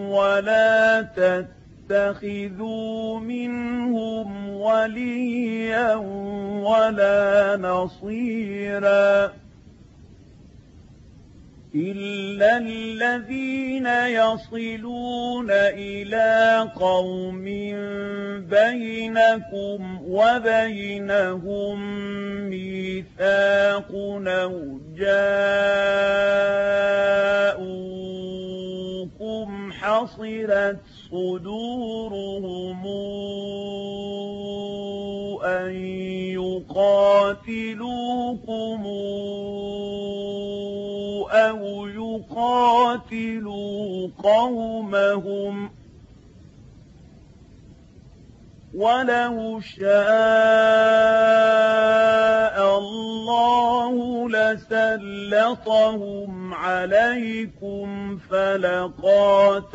ولا تتخذوا منهم وليا ولا نصيرا إلا الذين يصلون إلى قوم بينكم وبينهم ميثاق أو جاءوكم حصرت صدورهم أن يقاتلوكم أو يقاتلوا قومهم ولو شاء الله لسلطهم عليكم فلقاتلوكم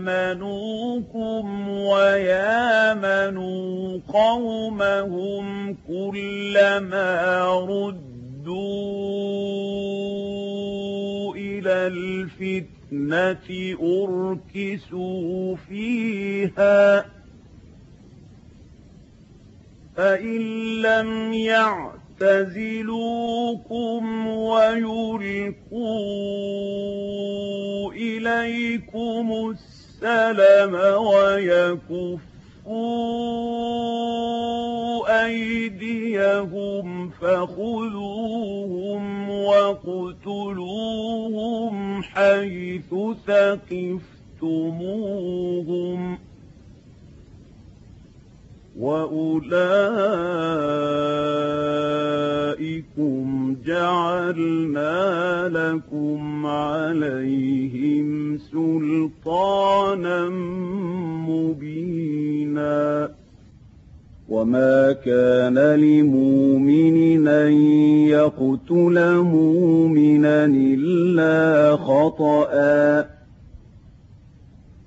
يامنوكم ويامنوا قومهم كلما ردوا إلى الفتنة أركسوا فيها فإن لم يعتزلوكم ويلقوا إليكم السلم ويكفوا أيديهم فخذوهم واقتلوهم حيث ثقفتموهم ۖ وأولئكم جعلنا لكم عليهم سلطانا مبينا وما كان لمؤمن أن يقتل مؤمنا إلا خطأ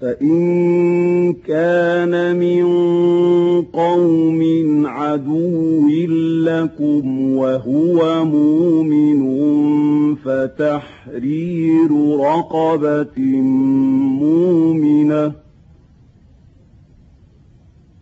فإن كان من قوم عدو لكم وهو مؤمن فتحرير رقبة مؤمنة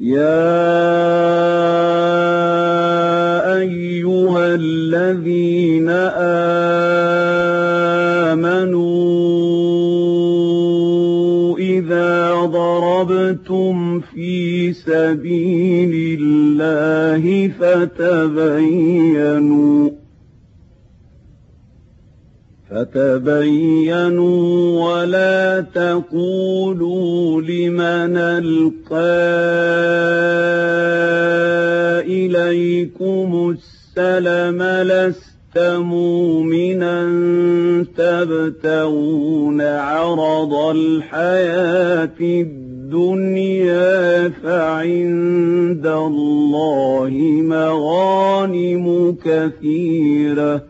يا أيها الذين آمنوا إذا ضربتم في سبيل الله فتبينوا فتبينوا ولا تقولوا لمن ألقى إليكم السلم لست مؤمنا تبتغون عرض الحياة الدنيا فعند الله مغانم كثيرة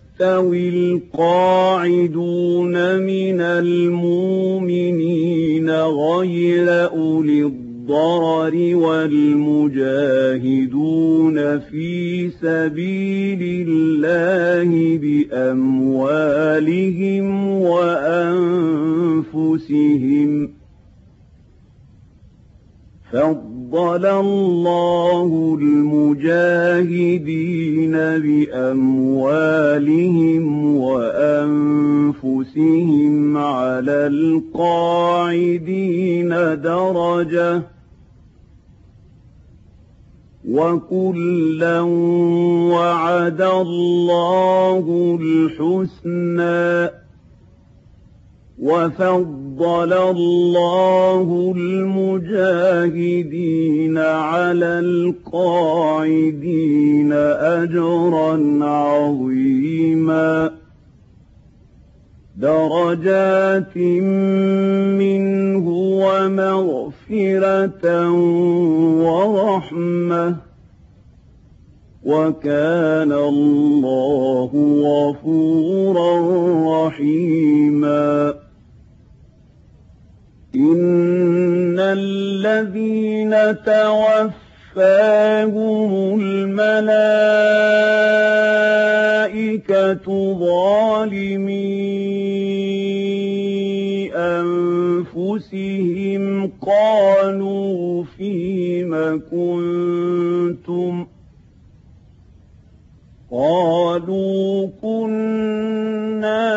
يستوي القاعدون من المؤمنين غير أولي الضرر والمجاهدون في سبيل الله بأموالهم وأنفسهم. فضل الله المجاهدين بأموالهم وأنفسهم على القاعدين درجة وكلا وعد الله الحسنى وفضل الله المجاهدين على القاعدين أجرا عظيما درجات منه ومغفرة ورحمة وكان الله غفورا رحيما إن الذين توفاهم الملائكة ظالمي أنفسهم قالوا فيم كنتم قالوا كنا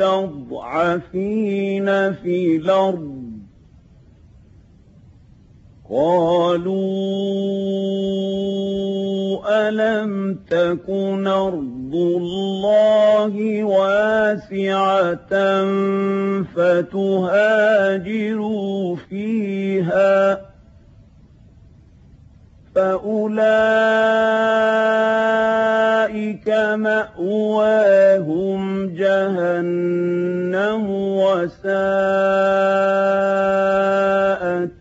المستضعفين في الأرض قالوا ألم تكن أرض الله واسعة فتهاجروا فيها فأولئك مأواهم جهنم وساءت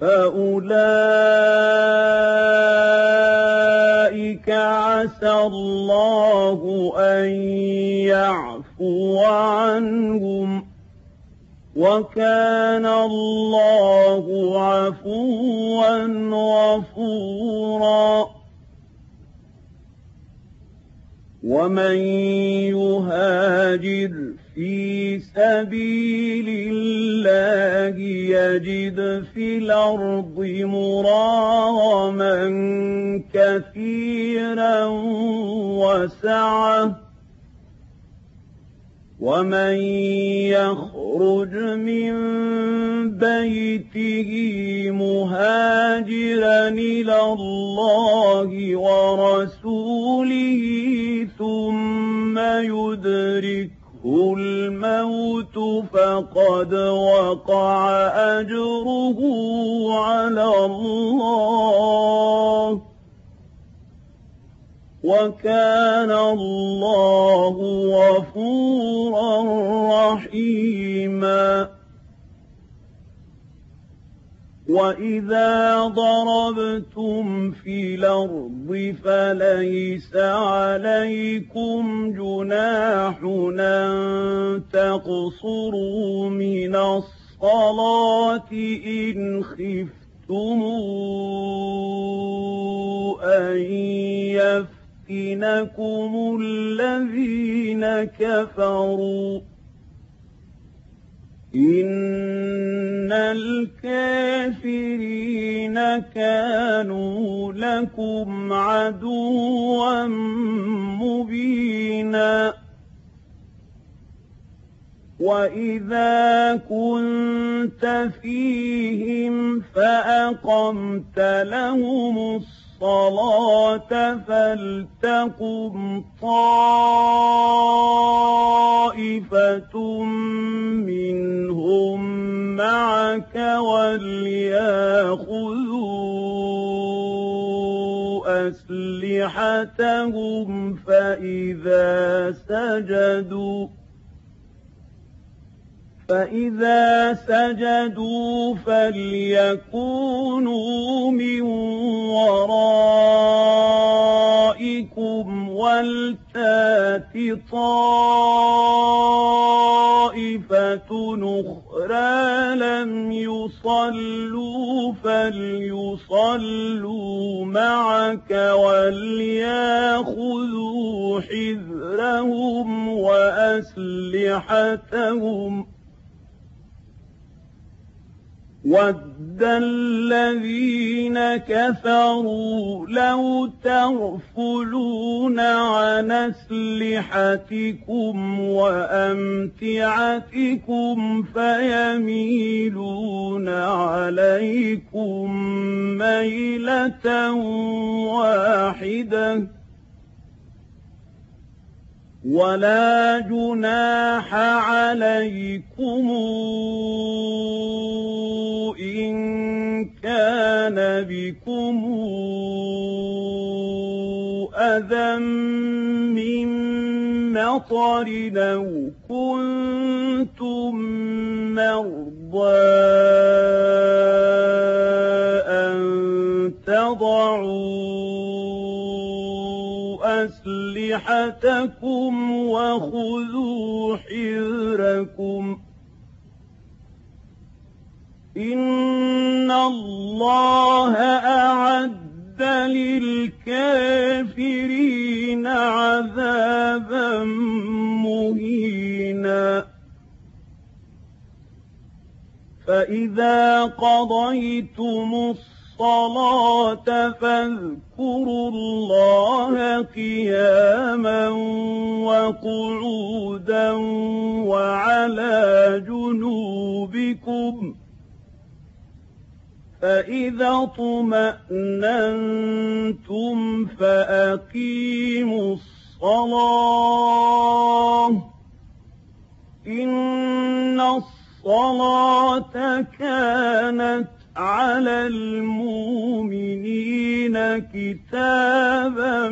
فأولئك عسى الله أن يعفو عنهم وكان الله عفوا غفورا ومن يهاجر في سبيل الله يجد في الأرض مراغما كثيرا وسعة. ومن يخرج من بيته مهاجرا إلى الله ورسوله ثم يدركه الموت فقد وقع أجره على الله. وكان الله غفورا رحيما. وإذا ضربتم في الأرض فليس عليكم جناح أن تقصروا من الصلاة إن خفتم أن يفتنكم الذين كفروا إن الكافرين كانوا لكم عدوا مبينا وإذا كنت فيهم فأقمت لهم الصلاة الصلاة فلتقم طائفة منهم معك وليأخذوا أسلحتهم فإذا سجدوا فإذا سجدوا فليكونوا من ورائكم ولتات طائفة أخرى لم يصلوا فليصلوا معك ولياخذوا حذرهم وأسلحتهم ود الذين كفروا لو تغفلون عن أسلحتكم وأمتعتكم فيميلون عليكم ميلة واحدة ولا جناح عليكم إن كان بكم أذى من مطر أو كنتم مرضى أن تضعوا أسلحتكم وخذوا حذركم. إن الله أعد للكافرين عذابا مهينا. فإذا قضيتم الصلاة فاذكروا الله قياما وقعودا وعلى جنوبكم ۖ فإذا اطمأننتم فأقيموا الصلاة إن الصلاة كانت على المؤمنين كتابا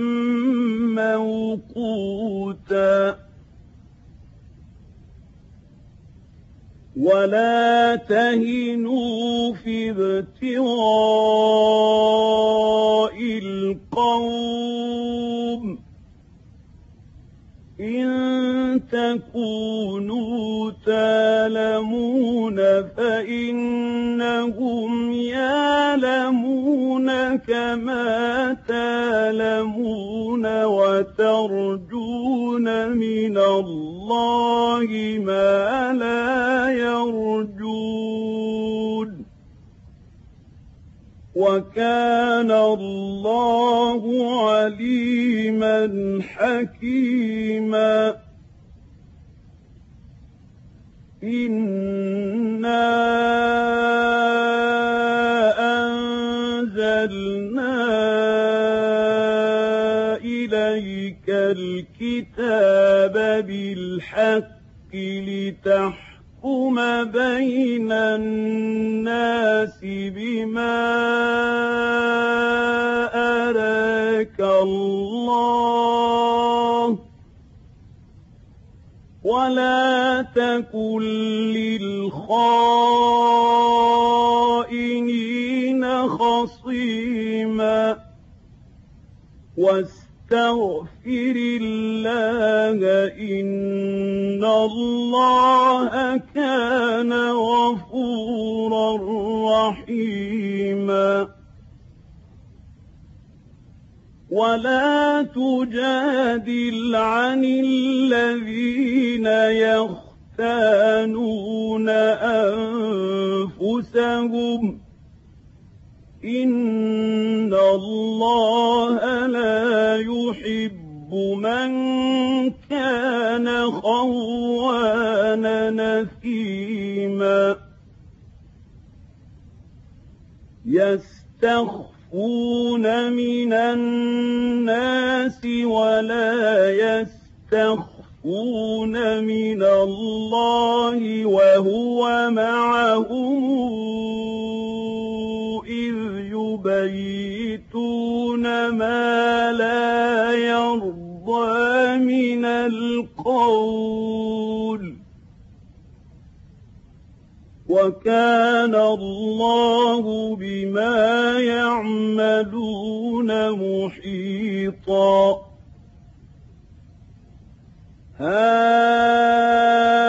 موقوتا. ولا تهنوا في ابتغاء القوم. إن تكونوا تالمون فإنهم يعلمون كما تالمون وترجون من الله ما لا يرجون وكان الله عليما حكيما. إنا أنزلنا إليك الكتاب بالحق لتحكم بين الناس بما أراك الله. ولا تكن للخائنين خصيما. واستغفر الله إن الله كان غفورا رحيما. ولا تجادل عن الذين يختانون أنفسهم إن الله لا يحب من كان خوانا نثيما يستخف يستخفون من الناس ولا يستخفون من الله وهو معهم يبيتون ما لا يرضى من القول وكان الله بما يعملون محيطا ها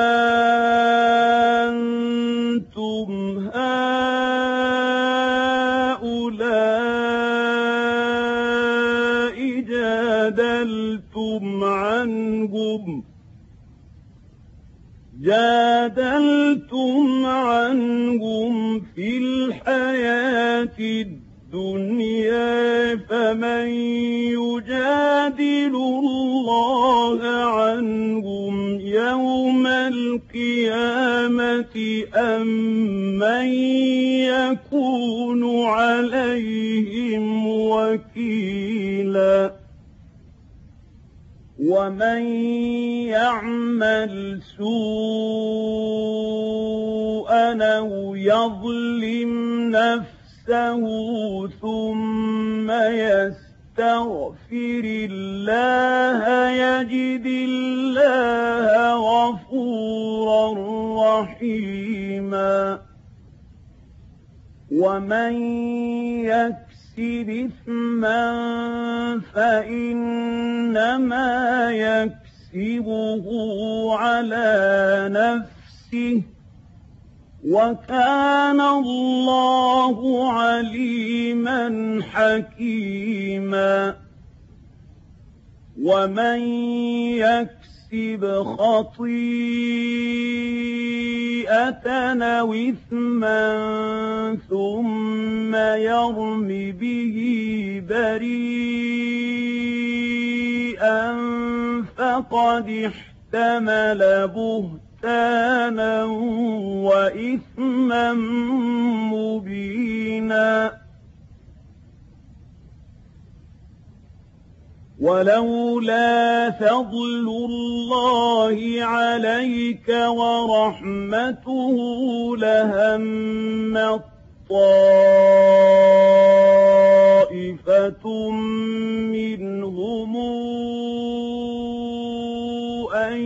جادلتم عنهم في الحياة الدنيا فمن يجادل الله عنهم يوم القيامة أم من يكون عليهم وكيلاً؟ ومن يعمل سوءا أو يظلم نفسه ثم يستغفر الله يجد الله غفورا رحيما ومن يكفر يكسب إثما فإنما يكسبه على نفسه وكان الله عليما حكيما ومن يكسب خطيئة أو إثما ثم يرم به بريئا فقد احتمل بهتانا وإثما مبينا ولولا فضل الله عليك ورحمته لهم طائفة منهم أن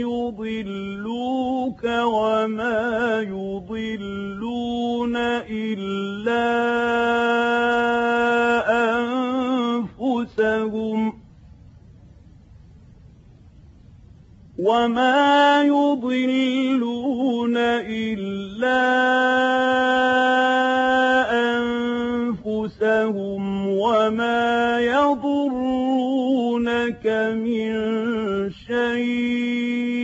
يضلوك وما يضلون إلا وما يضلون إلا أنفسهم وما يضرونك من شيء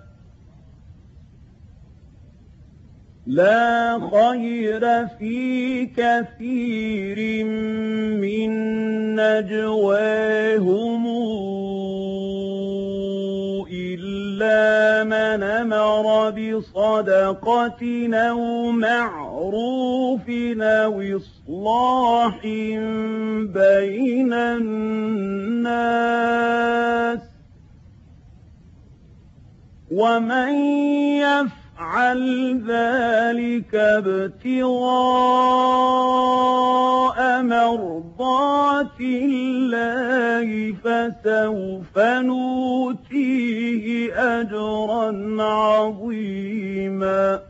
لا خير في كثير من نجواهم إلا من أمر بصدقة أو معروف أو إصلاح بين الناس. ومن يفعل يفعل ذلك ابتغاء مرضات الله فسوف نؤتيه أجرا عظيما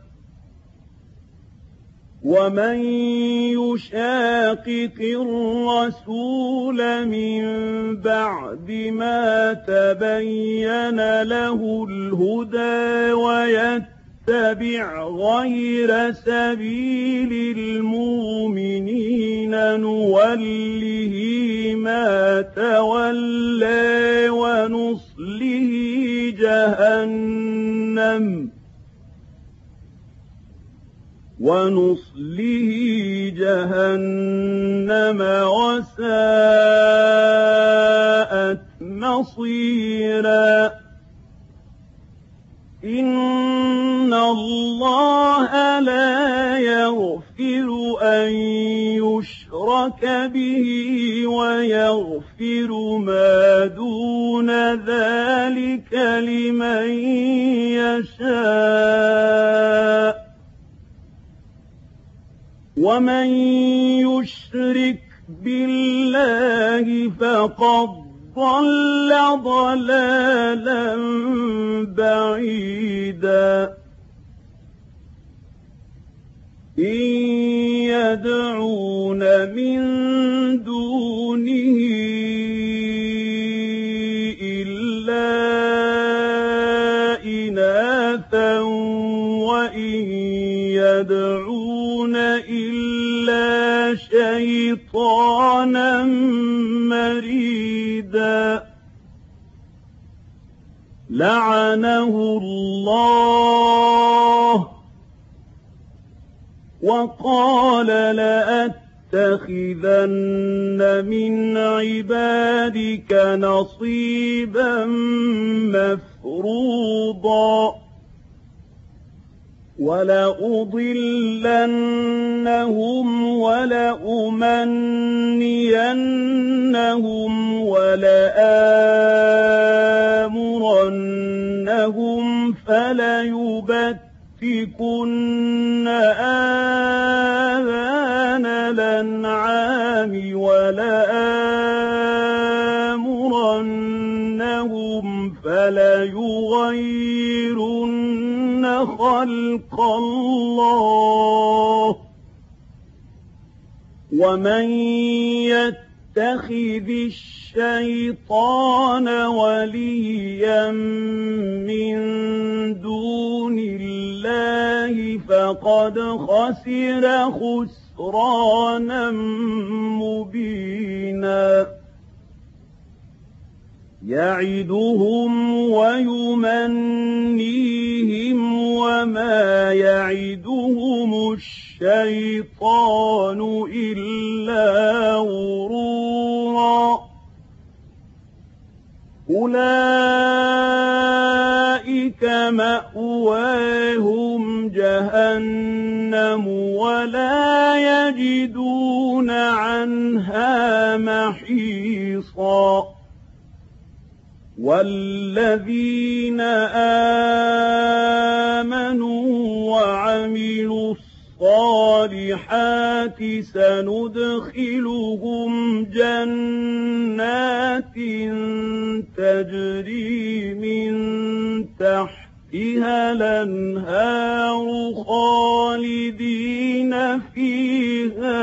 ومن يشاقق الرسول من بعد ما تبين له الهدى ويتبع يتبع غير سبيل المؤمنين نوله ما تولى ونصله جهنم. ونصله جهنم وساءت مصيرا. إن الله لا يغفر أن يشرك به ويغفر ما دون ذلك لمن يشاء ومن يشرك بالله فقد ضل ضلالا بعيدا. إن يدعون من دونه إلا إناثا وإن يدعون شيطانا مريدا. لعنه الله. وقال لأتخذن من عبادك نصيبا مفروضا. ولأضلنهم ولأمنينهم ولآمرنهم فليبتكن آذان الأنعام ولآمرنهم فليغيرن خلق الله ومن يتخذ الشيطان وليا من دون الله فقد خسر خسرانا مبينا يعدهم ويمنيهم وما يعدهم الشيطان إلا غرورا. أولئك مأواهم جهنم ولا يجدون عنها محيصا. والذين آمنوا وعملوا الصالحات سندخلهم جنات تجري من تحتها الأنهار خالدين فيها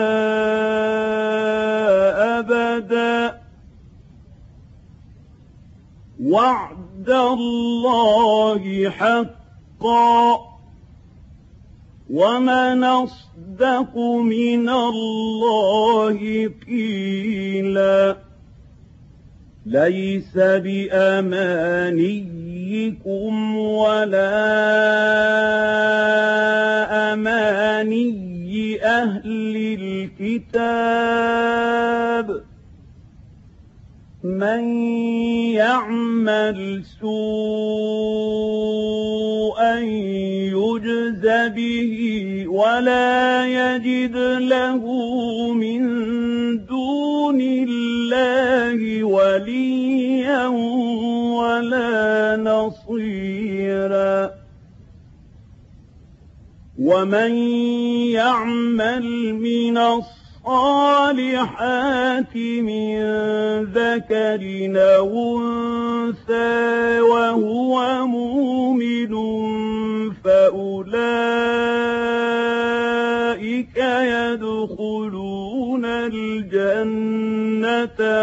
أبداً وعد الله حقا ومن اصدق من الله قيلا ليس بامانيكم ولا اماني أهل الكتاب من يعمل سوءا يجز به ولا يجد له من دون الله وليا ولا نصيرا ومن يعمل من الصالحات الصالحات من ذكر أو أنثى وهو مؤمن فأولئك يدخلون الجنة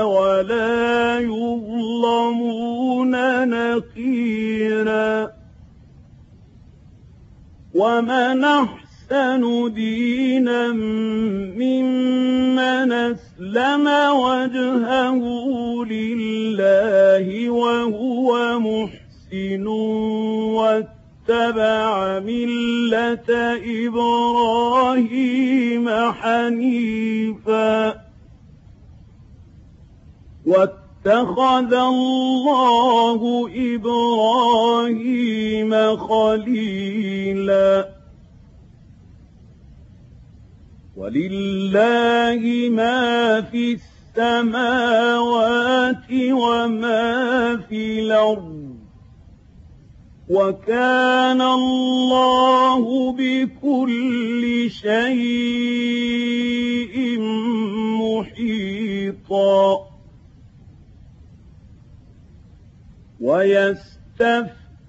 ولا يظلمون نقيراً. ومن أحسن دينا ممن أسلم وجهه لله وهو محسن واتبع ملة إبراهيم حنيفا واتخذ الله إبراهيم خليلا. ولله ما في السماوات وما في الأرض وكان الله بكل شيء محيطا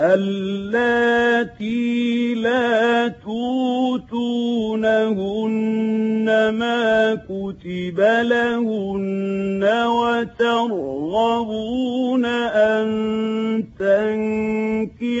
اللاتي لا توتونهن ما كتب لهن وترغبون أن تنكحوهن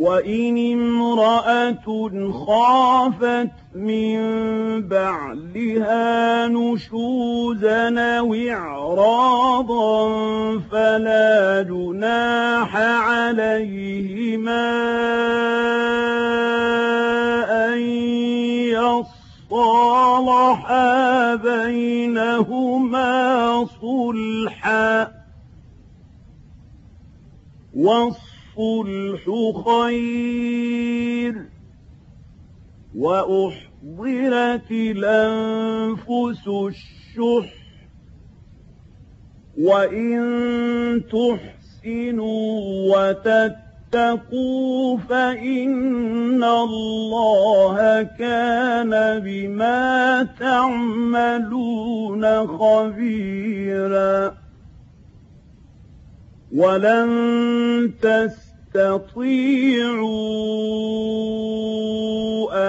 وإن امرأة خافت من بعلها نشوزا أو إعراضا فلا جناح عليهما أن يصالحا بينهما صلحا والصلح خير وأحضرت الأنفس الشح وإن تحسنوا وتتقوا فإن الله كان بما تعملون خبيرا ولن تستطيعوا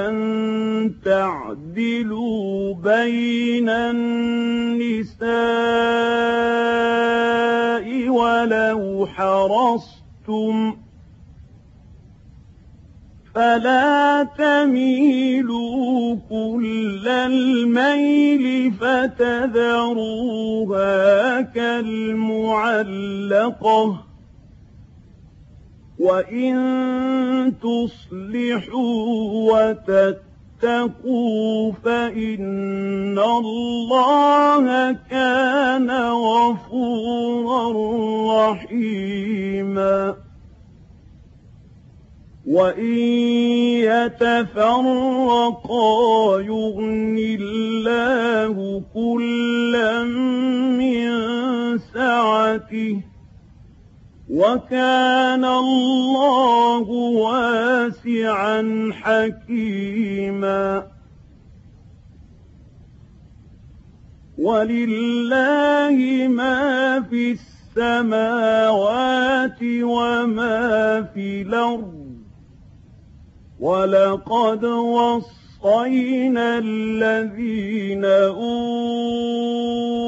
أن تعدلوا بين النساء ولو حرصتم فلا تميلوا كل الميل فتذروها كالمعلقة وإن تصلحوا وتتقوا فإن الله كان غفورا رحيما وإن يتفرقا يغن الله كلا من سعته وكان الله واسعا حكيما. ولله ما في السماوات وما في الأرض. ولقد وصينا الذين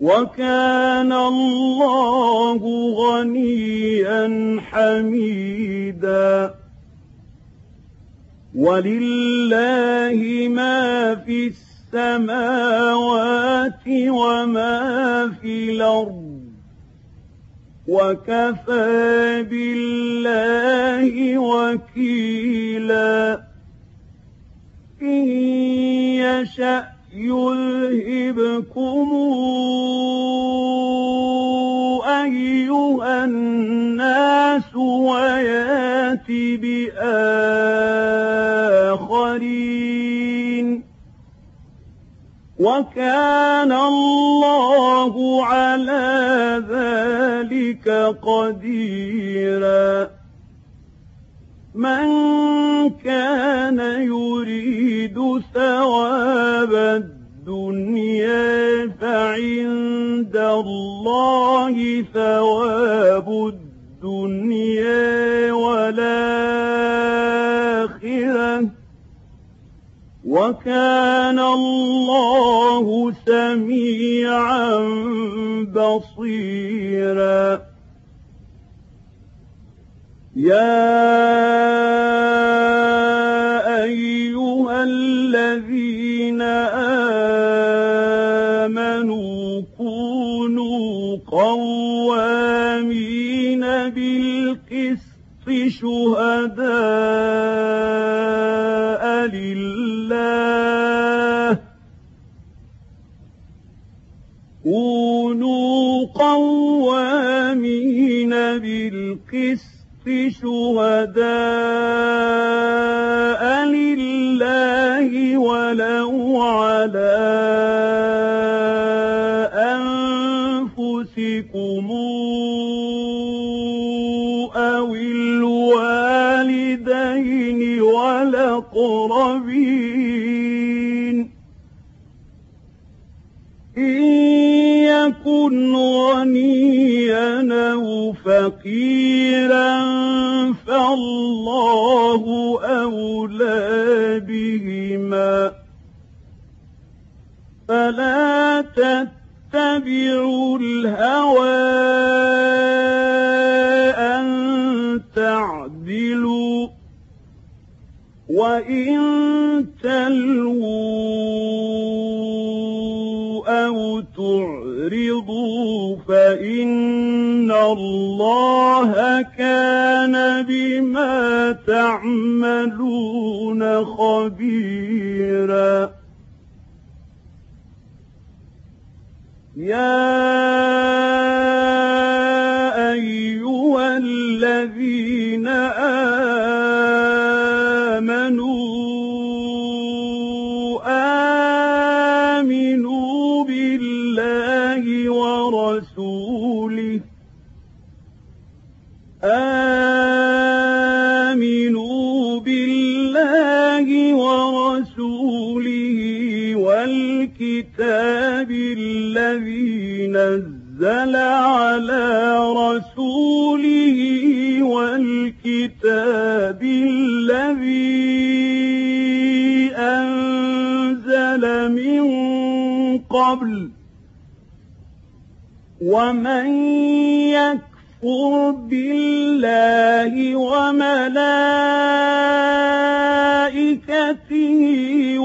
وكان الله غنيا حميدا. ولله ما في السماوات وما في الأرض. وكفى بالله وكيلا. إن يشأ يذهبكم أيها الناس ويات بآخرين وكان الله على ذلك قديرا من كان يريد ثواب الدنيا فعند الله ثواب الدنيا والآخرة. وكان الله سميعا بصيرا. يا أيها الذين آمنوا كونوا قوامين بالقسط شهداء لله كونوا قوامين بالقسط شهداء لله ولو على أنفسكم أو الوالدين والأقربين يكن غنيا أو فقيرا فالله أولى بهما. فلا تتبعوا الهوى أن تعدلوا وإن تلووا تعرضوا فإن الله كان بما تعملون خبيرا. يا أيها الذين آمنوا والكتاب الذي نزل على رسوله والكتاب الذي أنزل من قبل ومن يكفر بالله وملائكته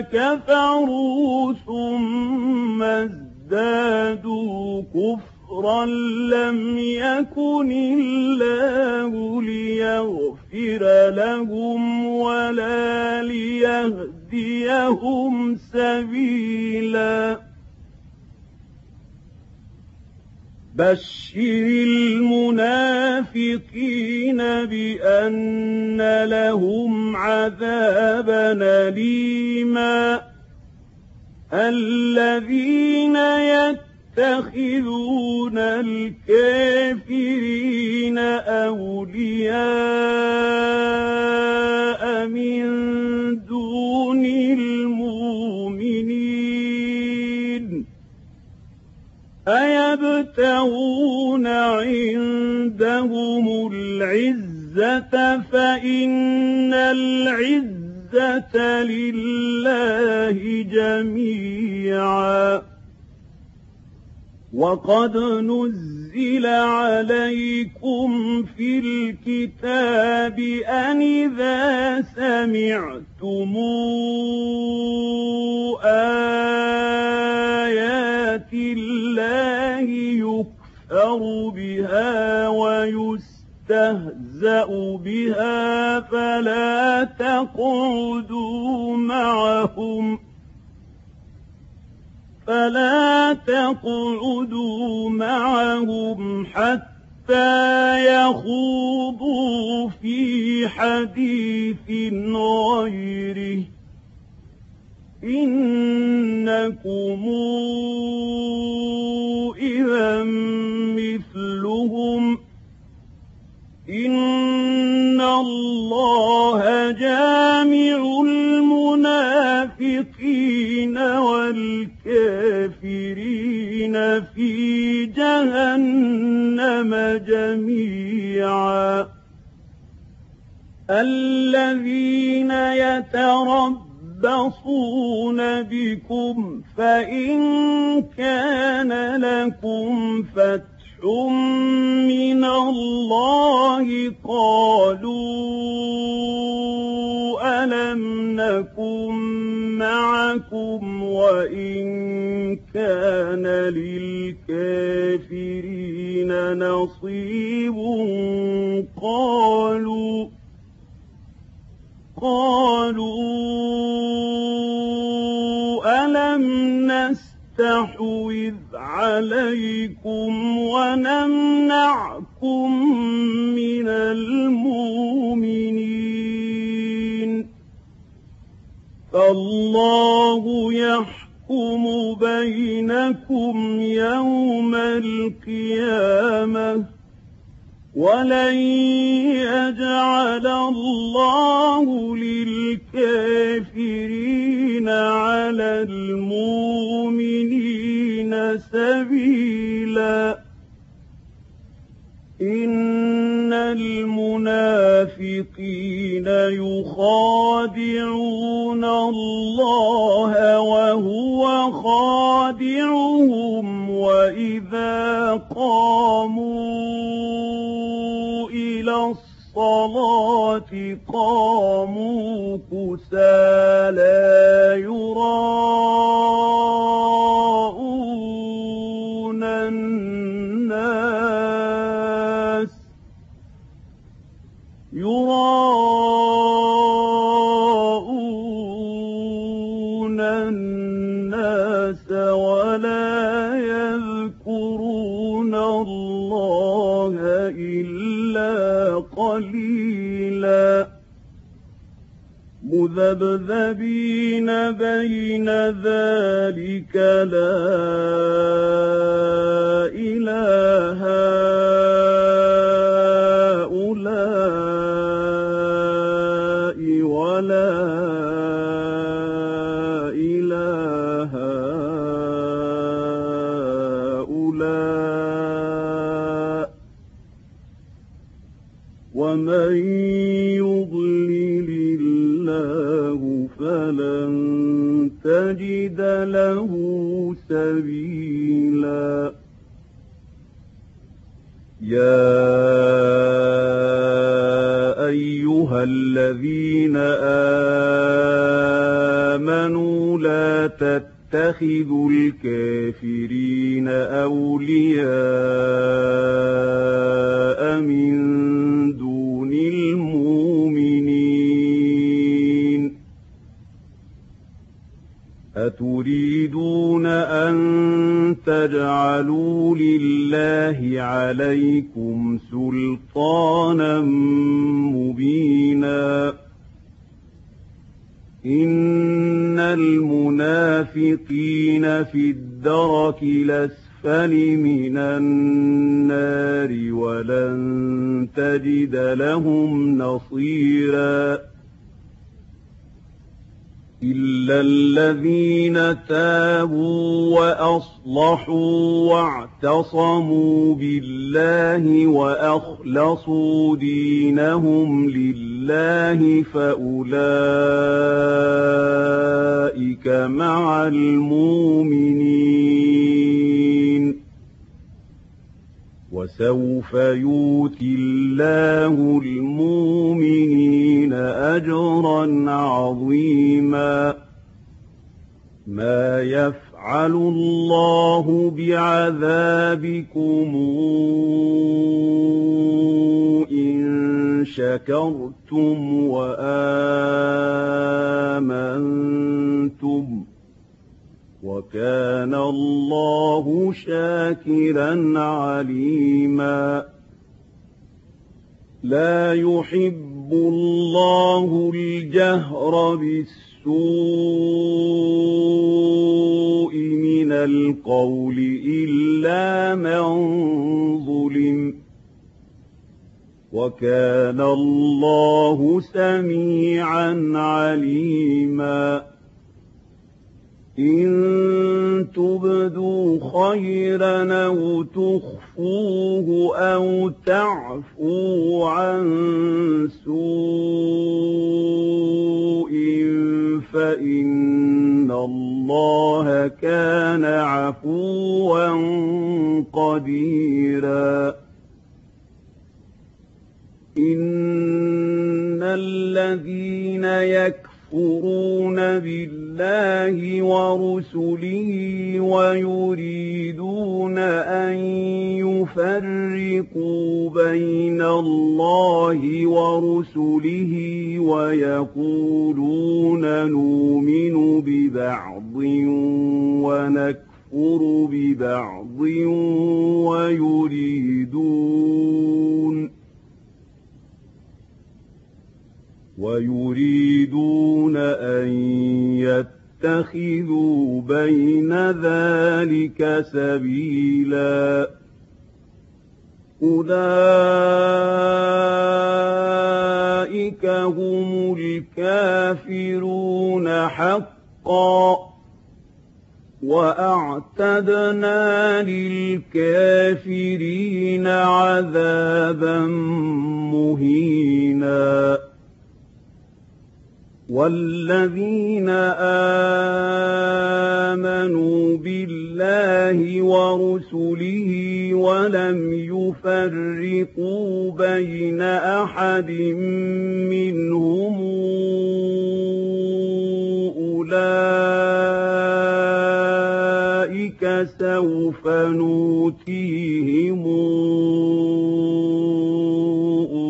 كفروا ثم ازدادوا كفرا لم يكن الله ليغفر لهم ولا ليهديهم سبيلا. بشر المنافقين بأن لهم عذابا أليما الذين يتخذون الكافرين أولياء من دون المؤمنين أيبتغون عندهم العزة فإن العزة لله جميعا. وقد نزل عليكم في الكتاب أن إذا سمعتم آيات الله يكفر بها ويستهزأ بها فلا تقعدوا معهم فلا تقعدوا معهم حتى يخوضوا في حديث غيره إنكم إذا مثلهم إن الله جامع المنافقين والكافرين في جهنم جميعا الذين يتربون يتربصون بكم فإن كان لكم فتح من الله قالوا ألم نكن معكم وإن كان للكافرين نصيب قالوا قالوا ألم نستحوذ عليكم ونمنعكم من المؤمنين. فالله يحكم بينكم يوم القيامة ولن يجعل الله للكافرين على المؤمنين. سبيلا إن المنافقين يخادعون الله وهو خادعهم وإذا قاموا إلى الصلاة قاموا كسالى يراءون مذبذبين بين ذلك لا إله تجد له سبيلا. يا أيها الذين آمنوا لا تتخذوا الكافرين أولياء من أتريدون أن تجعلوا لله عليكم سلطانا مبينا. إن المنافقين في الدرك الأسفل من النار ولن تجد لهم نصيراً. إلا الذين تابوا وأصلحوا واعتصموا بالله وأخلصوا دينهم لله فأولئك مع المؤمنين وسوف يؤتي الله المؤمنين أجرا عظيما. ما يفعل الله بعذابكم إن شكرتم وآمنتم. وكان الله شاكرا عليما. لا يحب الله الجهر بالسوء من القول إلا من ظلم. وكان الله سميعا عليما. إن تبدوا خيرا أو تخفوه أو تعفوا عن سوء فإن الله كان عفوا قديرا. إن الذين يكفرون يكفرون بالله ورسله ويريدون أن يفرقوا بين الله ورسله ويقولون نؤمن ببعض ونكفر ببعض ويريدون ويريدون أن يتخذوا بين ذلك سبيلا. أولئك هم الكافرون حقا. وأعتدنا للكافرين عذابا مهينا. والذين آمنوا بالله ورسله ولم يفرقوا بين أحد منهم أولئك سوف نوتيهم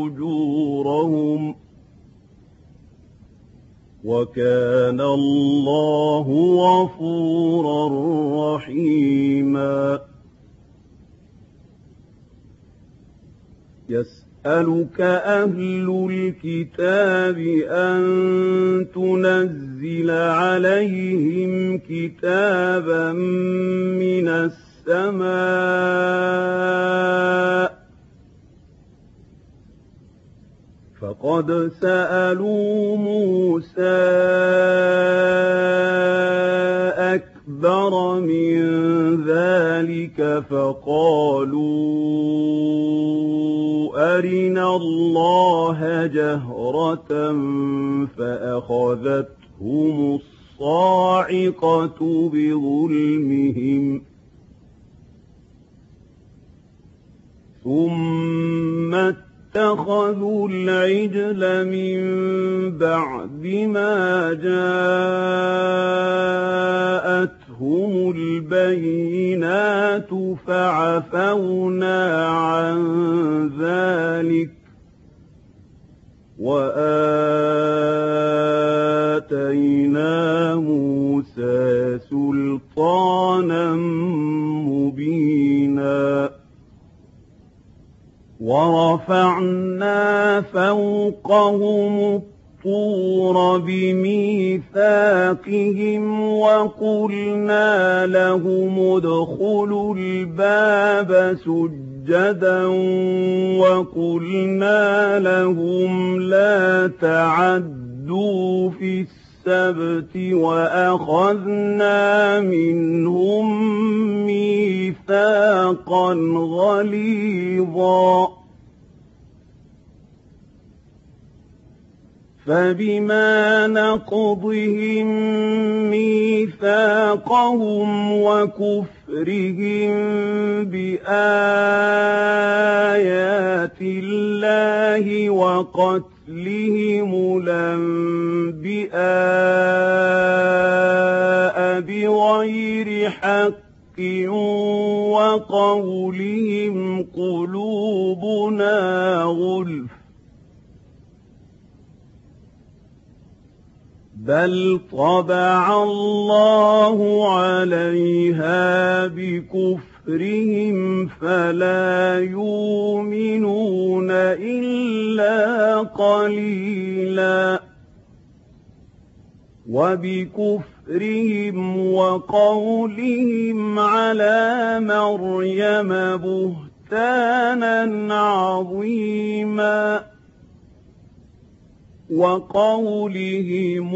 أجورهم وكان الله غفورا رحيما. يسألك أهل الكتاب أن تنزل عليهم كتابا من السماء فقد سألوا موسى أكبر من ذلك فقالوا أرنا الله جهرة فأخذتهم الصاعقة بظلمهم ثم اتخذوا العجل من بعد ما جاءتهم البينات فعفونا عن ذلك وآتينا موسى سلطانا مبينا. ورفعنا فوقهم الطور بميثاقهم وقلنا لهم ادخلوا الباب سجدا وقلنا لهم لا تعدوا في السبت وأخذنا منهم ميثاقا غليظا. فبما نقضهم ميثاقهم وكفرهم بآيات الله وقتلهم الأنبياء بغير حق وقولهم قلوبنا غلف بل طبع الله عليها بكفرهم فلا يؤمنون إلا قليلا. وبكفرهم وقولهم على مريم بهتانا عظيما. وقولهم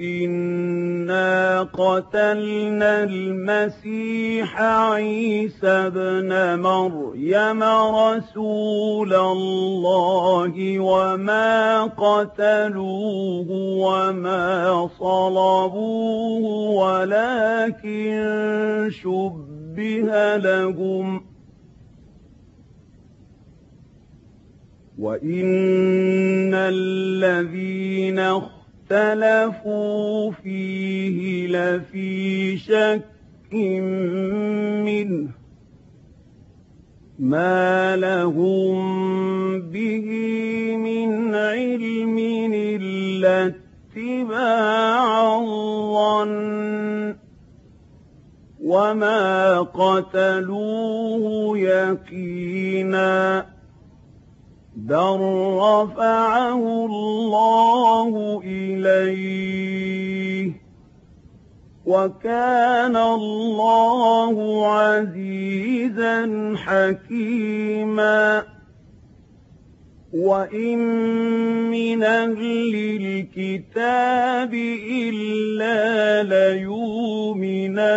إنا قتلنا المسيح عيسى ابن مريم رسول الله وما قتلوه وما صلبوه ولكن شبه لهم ۖ وإن الذين اختلفوا فيه لفي شك منه ما لهم به من علم إلا اتباع الظن وما قتلوه يقيناً بل رفعه الله إليه وكان الله عزيزا حكيما وإن من أهل الكتاب إلا ليؤمنن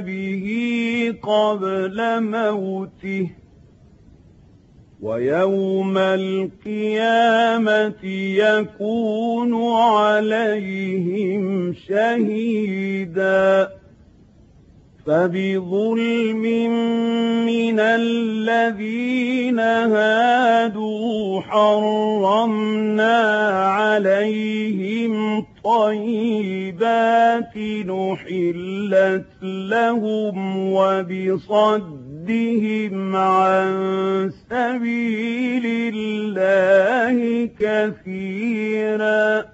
به قبل موته ويوم القيامة يكون عليهم شهيدا. فبظلم من الذين هادوا حرمنا عليهم طيبات نحلت لهم وبصد صدهم عن سبيل الله كثيرا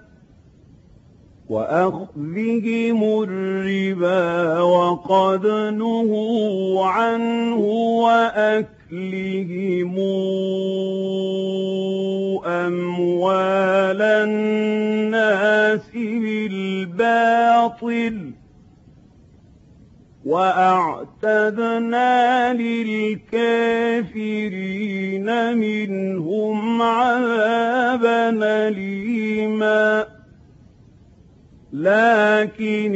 وأخذهم الربا وقد نهوا عنه وأكلهم أموال الناس بالباطل وأعتدنا للكافرين منهم عذابا أليما لكن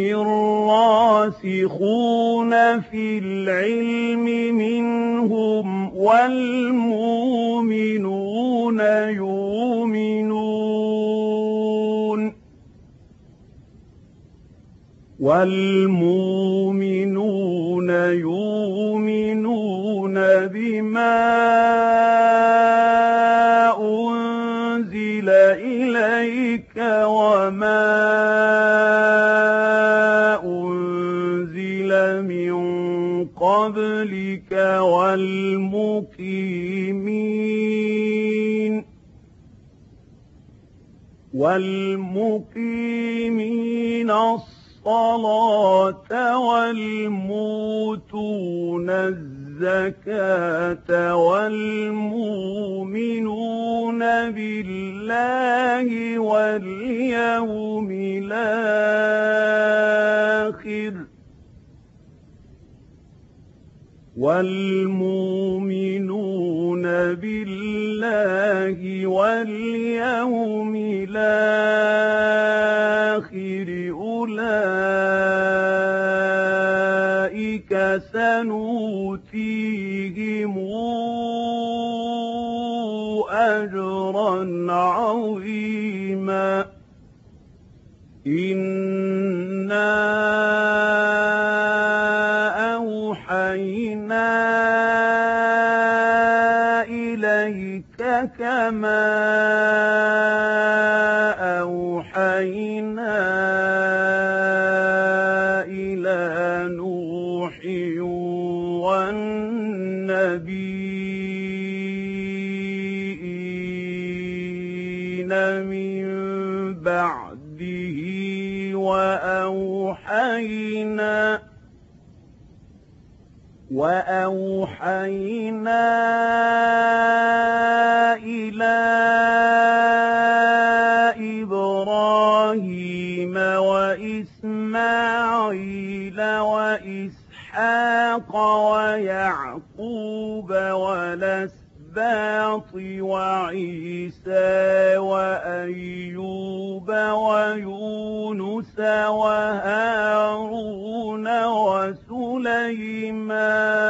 الراسخون في العلم منهم والمؤمنون يؤمنون والمؤمنون يؤمنون بما أنزل إليك وما أنزل من قبلك والمقيمين والمقيمين الصلاة الصلاة والموتون الزكاة والمؤمنون بالله واليوم الآخر والمؤمنون بالله واليوم الآخر سنؤتيهم أجرا عظيما. إنا أوحينا إليك كما وأوحينا إلى إبراهيم وإسماعيل وإسحاق ويعقوب والأسباط وعيسى وأيوب ويونس وهارون وسليمان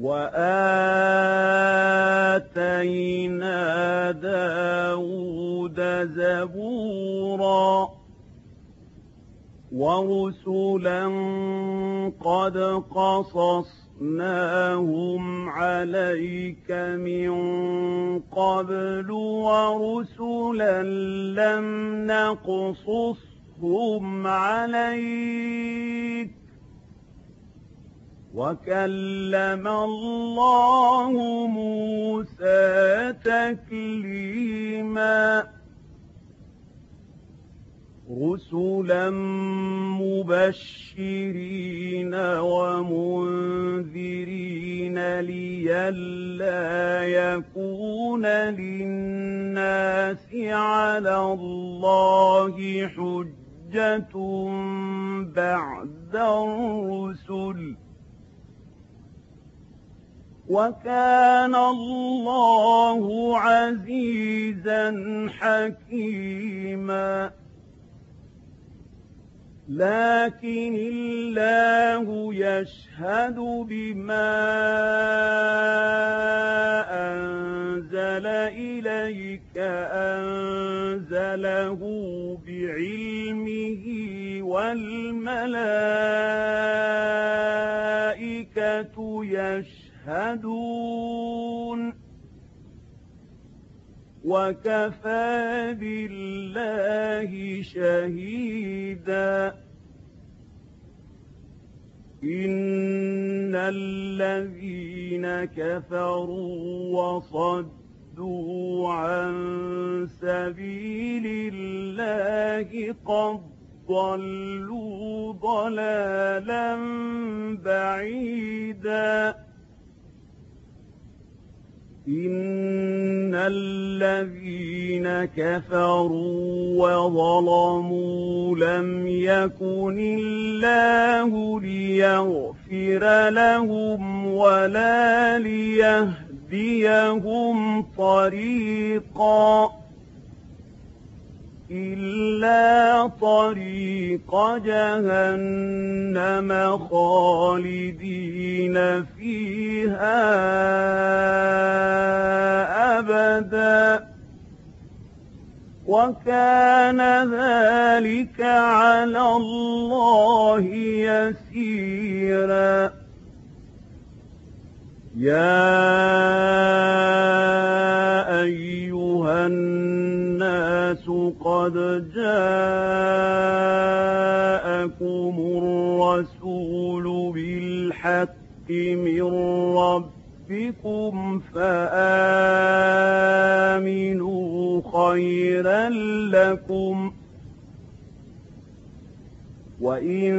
وآتينا داود زبورا ورسلا قد قصصناهم عليك من قبل ورسلا لم نقصصهم عليك وكلم الله موسى تكليما رسلا مبشرين ومنذرين لئلا يكون للناس على الله حجة بعد الرسل. وكان الله عزيزا حكيما. لكن الله يشهد بما أنزل إليك أنزله بعلمه والملائكة يشهدون. وكفى بالله شهيدا. إن الذين كفروا وصدوا عن سبيل الله قد ضلوا ضلالا بعيدا. إن الذين كفروا وظلموا لم يكن الله ليغفر لهم ولا ليهديهم طريقا إلا طريق جهنم خالدين فيها أبدا وكان ذلك على الله يسيرا يا أيها الناس قد جاءكم الرسول بالحق من ربكم فآمنوا خيرا لكم وإن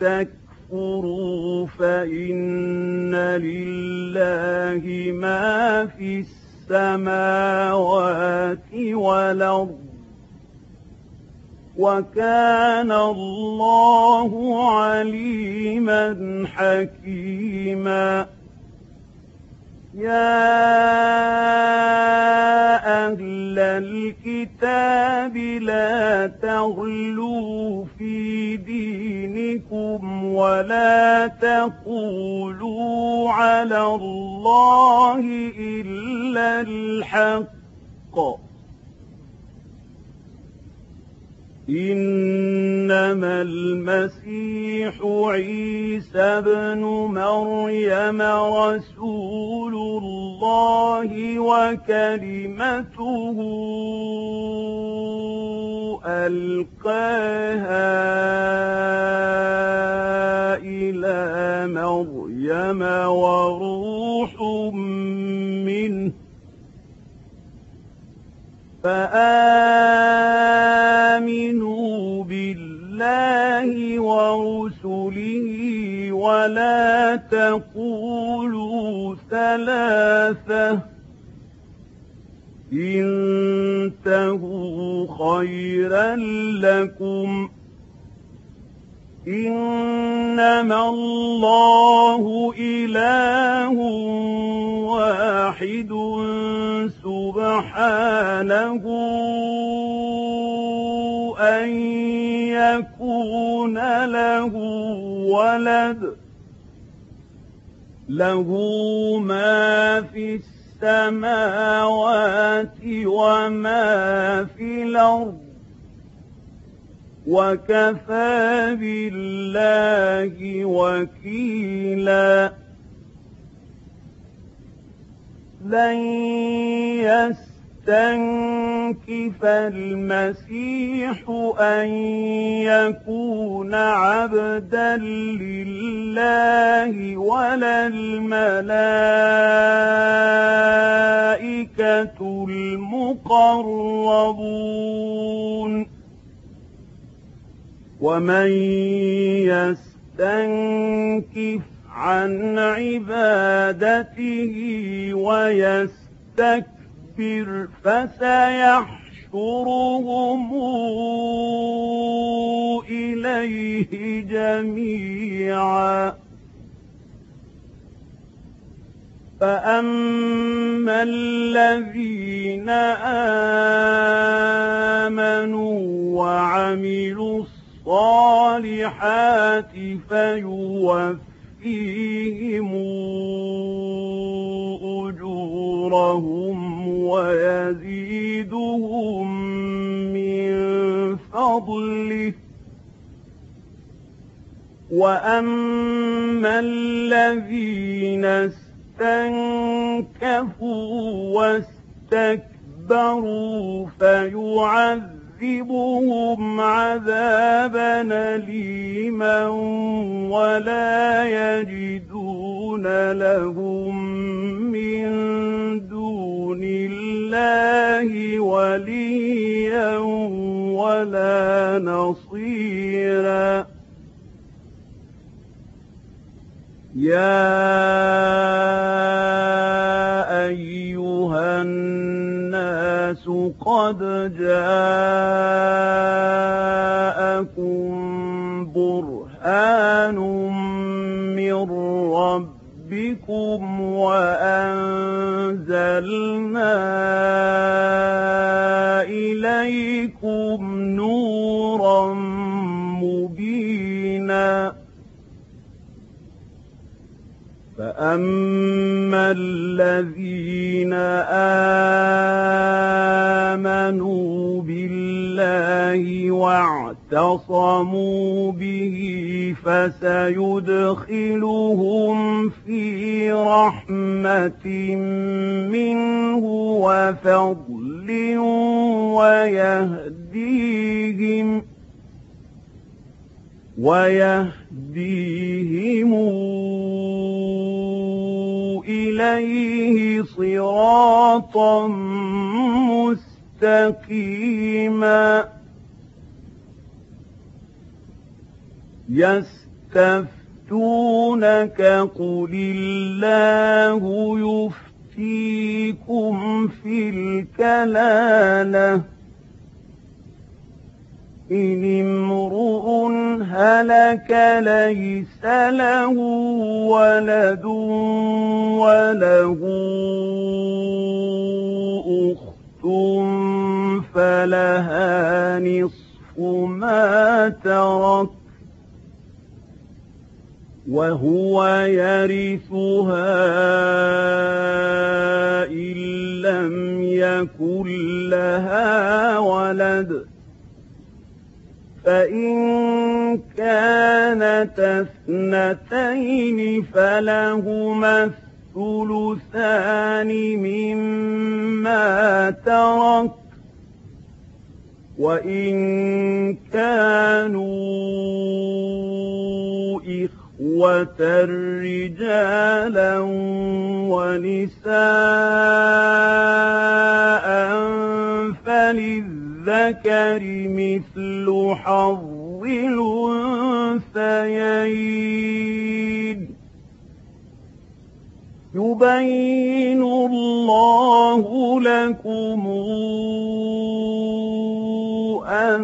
تكفروا تكفروا فإن لله ما في السماوات والأرض وكان الله عليما حكيما يا أهل الكتاب لا تغلوا في دينكم ولا تقولوا على الله إلا الحق. إنما المسيح عيسى بن مريم رسول الله وكلمته ألقاها إلى مريم وروح منه فآمنوا بالله ورسله ولا تقولوا ثلاثة. انتهوا خيرا لكم. إنما الله إله واحد سبحانه أن يكون له ولد. له ما في السماوات وما في الأرض. وكفى بالله وكيلا. لن يستنكف المسيح أن يكون عبدا لله ولا الملائكة المقربون. ومن يستنكف عن عبادته ويستكبر فسيحشرهم إليه جميعا. فأما الذين آمنوا وعملوا الصالحات فيوفيهم أجورهم ويزيدهم من فضله. وأما الذين استنكفوا واستكبروا فيعذبون يعذبهم عذابا أليما ولا يجدون لهم من دون الله وليا ولا نصيرا يا أيها الناس قد جاءكم برهان من ربكم وأنزلنا إليكم نورا فأما الذين آمنوا بالله واعتصموا به فسيدخلهم في رحمة منه وفضل ويهديهم ويهديهم إليه صراطا مستقيما. يستفتونك قل الله يفتيكم في الكلالة. إن امرؤ هلك ليس له ولد وله أخت فلها نصف ما ترك وهو يرثها إن لم يكن لها ولد فإن كانت اثنتين فلهما الثلثان مما ترك. وإن كانوا إخوة رجالا ونساء فللذكر مثل حظ الأنثيين. يبين الله لكم أن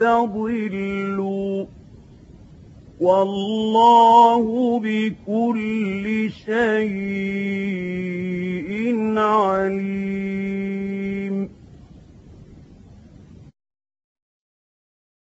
تضلوا والله بكل شيء عليم.